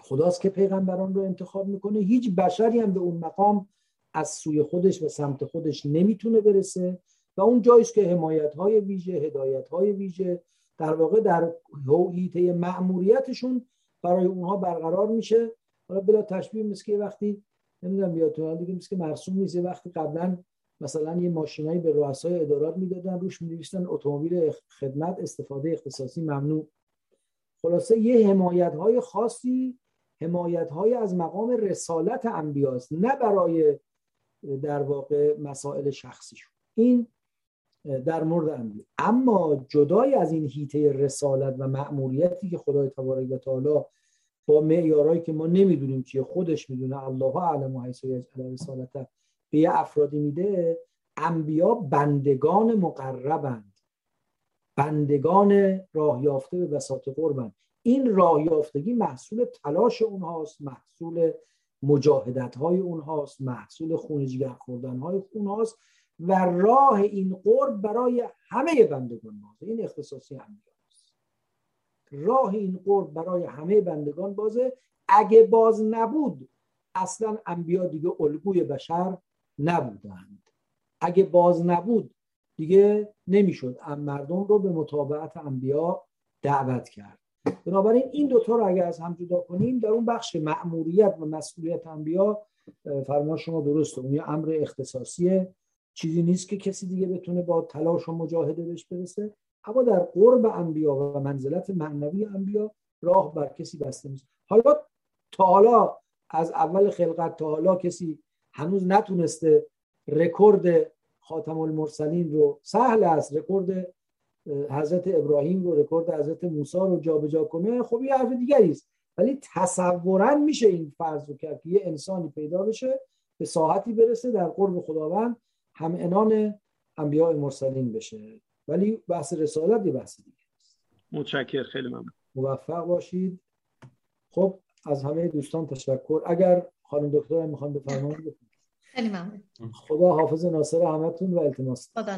خداست که پیغمبران رو انتخاب می‌کنه. هیچ بشری هم به اون مقام از سوی خودش و سمت خودش نمی‌تونه برسه. و اون جاییست که حمایت های ویژه هدایت های ویژه در واقع در حیطه مأموریتشون برای اونها برقرار میشه. حالا بلا تشبیه مثل که وقتی نمی‌دونم یادتون دیگه مثل که مرسوم نیست وقتی قبلا مثلا یه ماشینایی به رؤسای ادارات می‌دادن روش می‌نوشتن اتومبیل خدمت استفاده اختصاصی ممنوع. خلاصه یه حمایت های خاصی حمایت های از مقام رسالت انبیاست نه برای در واقع مسائل شخصیشون. این در مورد انبیا. اما جدای از این هیته رسالت و مأموریتی که خدای تبارک و تعالی با معیارهایی که ما نمی‌دونیم چیه خودش می‌دونه الله اعلم و حیث رسالت به یه افرادی میده انبیا بندگان مقربند. بندگان راه یافته به بساط قربند. این راه یافتگی محصول تلاش اونهاست محصول مجاهدت های اونهاست محصول خون جگر خوردن های اونهاست و راه این قرب برای همه بندگان بازه. این اختصاصی انبیاست راه این قرب برای همه بندگان بازه. اگه باز نبود اصلا انبیا دیگه الگوی بشر نبودند. اگه باز نبود دیگه نمی‌شد. مردم رو به مطابقت انبیا دعوت کرد. بنابراین این دوتا رو اگر از هم جدا کنیم در اون بخش مأموریت و مسئولیت انبیا فرما شما درسته. اون یه امر اختصاصیه. چیزی نیست که کسی دیگه بتونه با تلاش و مجاهده بهش برسه. اما در قرب انبیا و منزلت معنوی انبیا راه بر کسی بسته نیست. حالا تا حالا از اول خلقت تا حالا کسی هنوز نتونسته رکورد خاتم المرسلین رو سهل است رکورد حضرت ابراهیم رو رکورد حضرت موسی رو جابجا کنه. خب یه حرف دیگری است. ولی تصورا میشه این فرض رو کرد که یه انسانی پیدا بشه به ساحتی برسه در قرب خداوند هم عنان انبیاء مرسلین بشه. ولی بحث رسالت یه بحث دیگه است. متشکر خیلی ممنون. موفق باشید. خب از همه دوستان تشکر. اگر خانم دکتر می‌خوان بفرمایید. خیلی ممنون. خدا حافظ ناصر همتون و التماس. خدا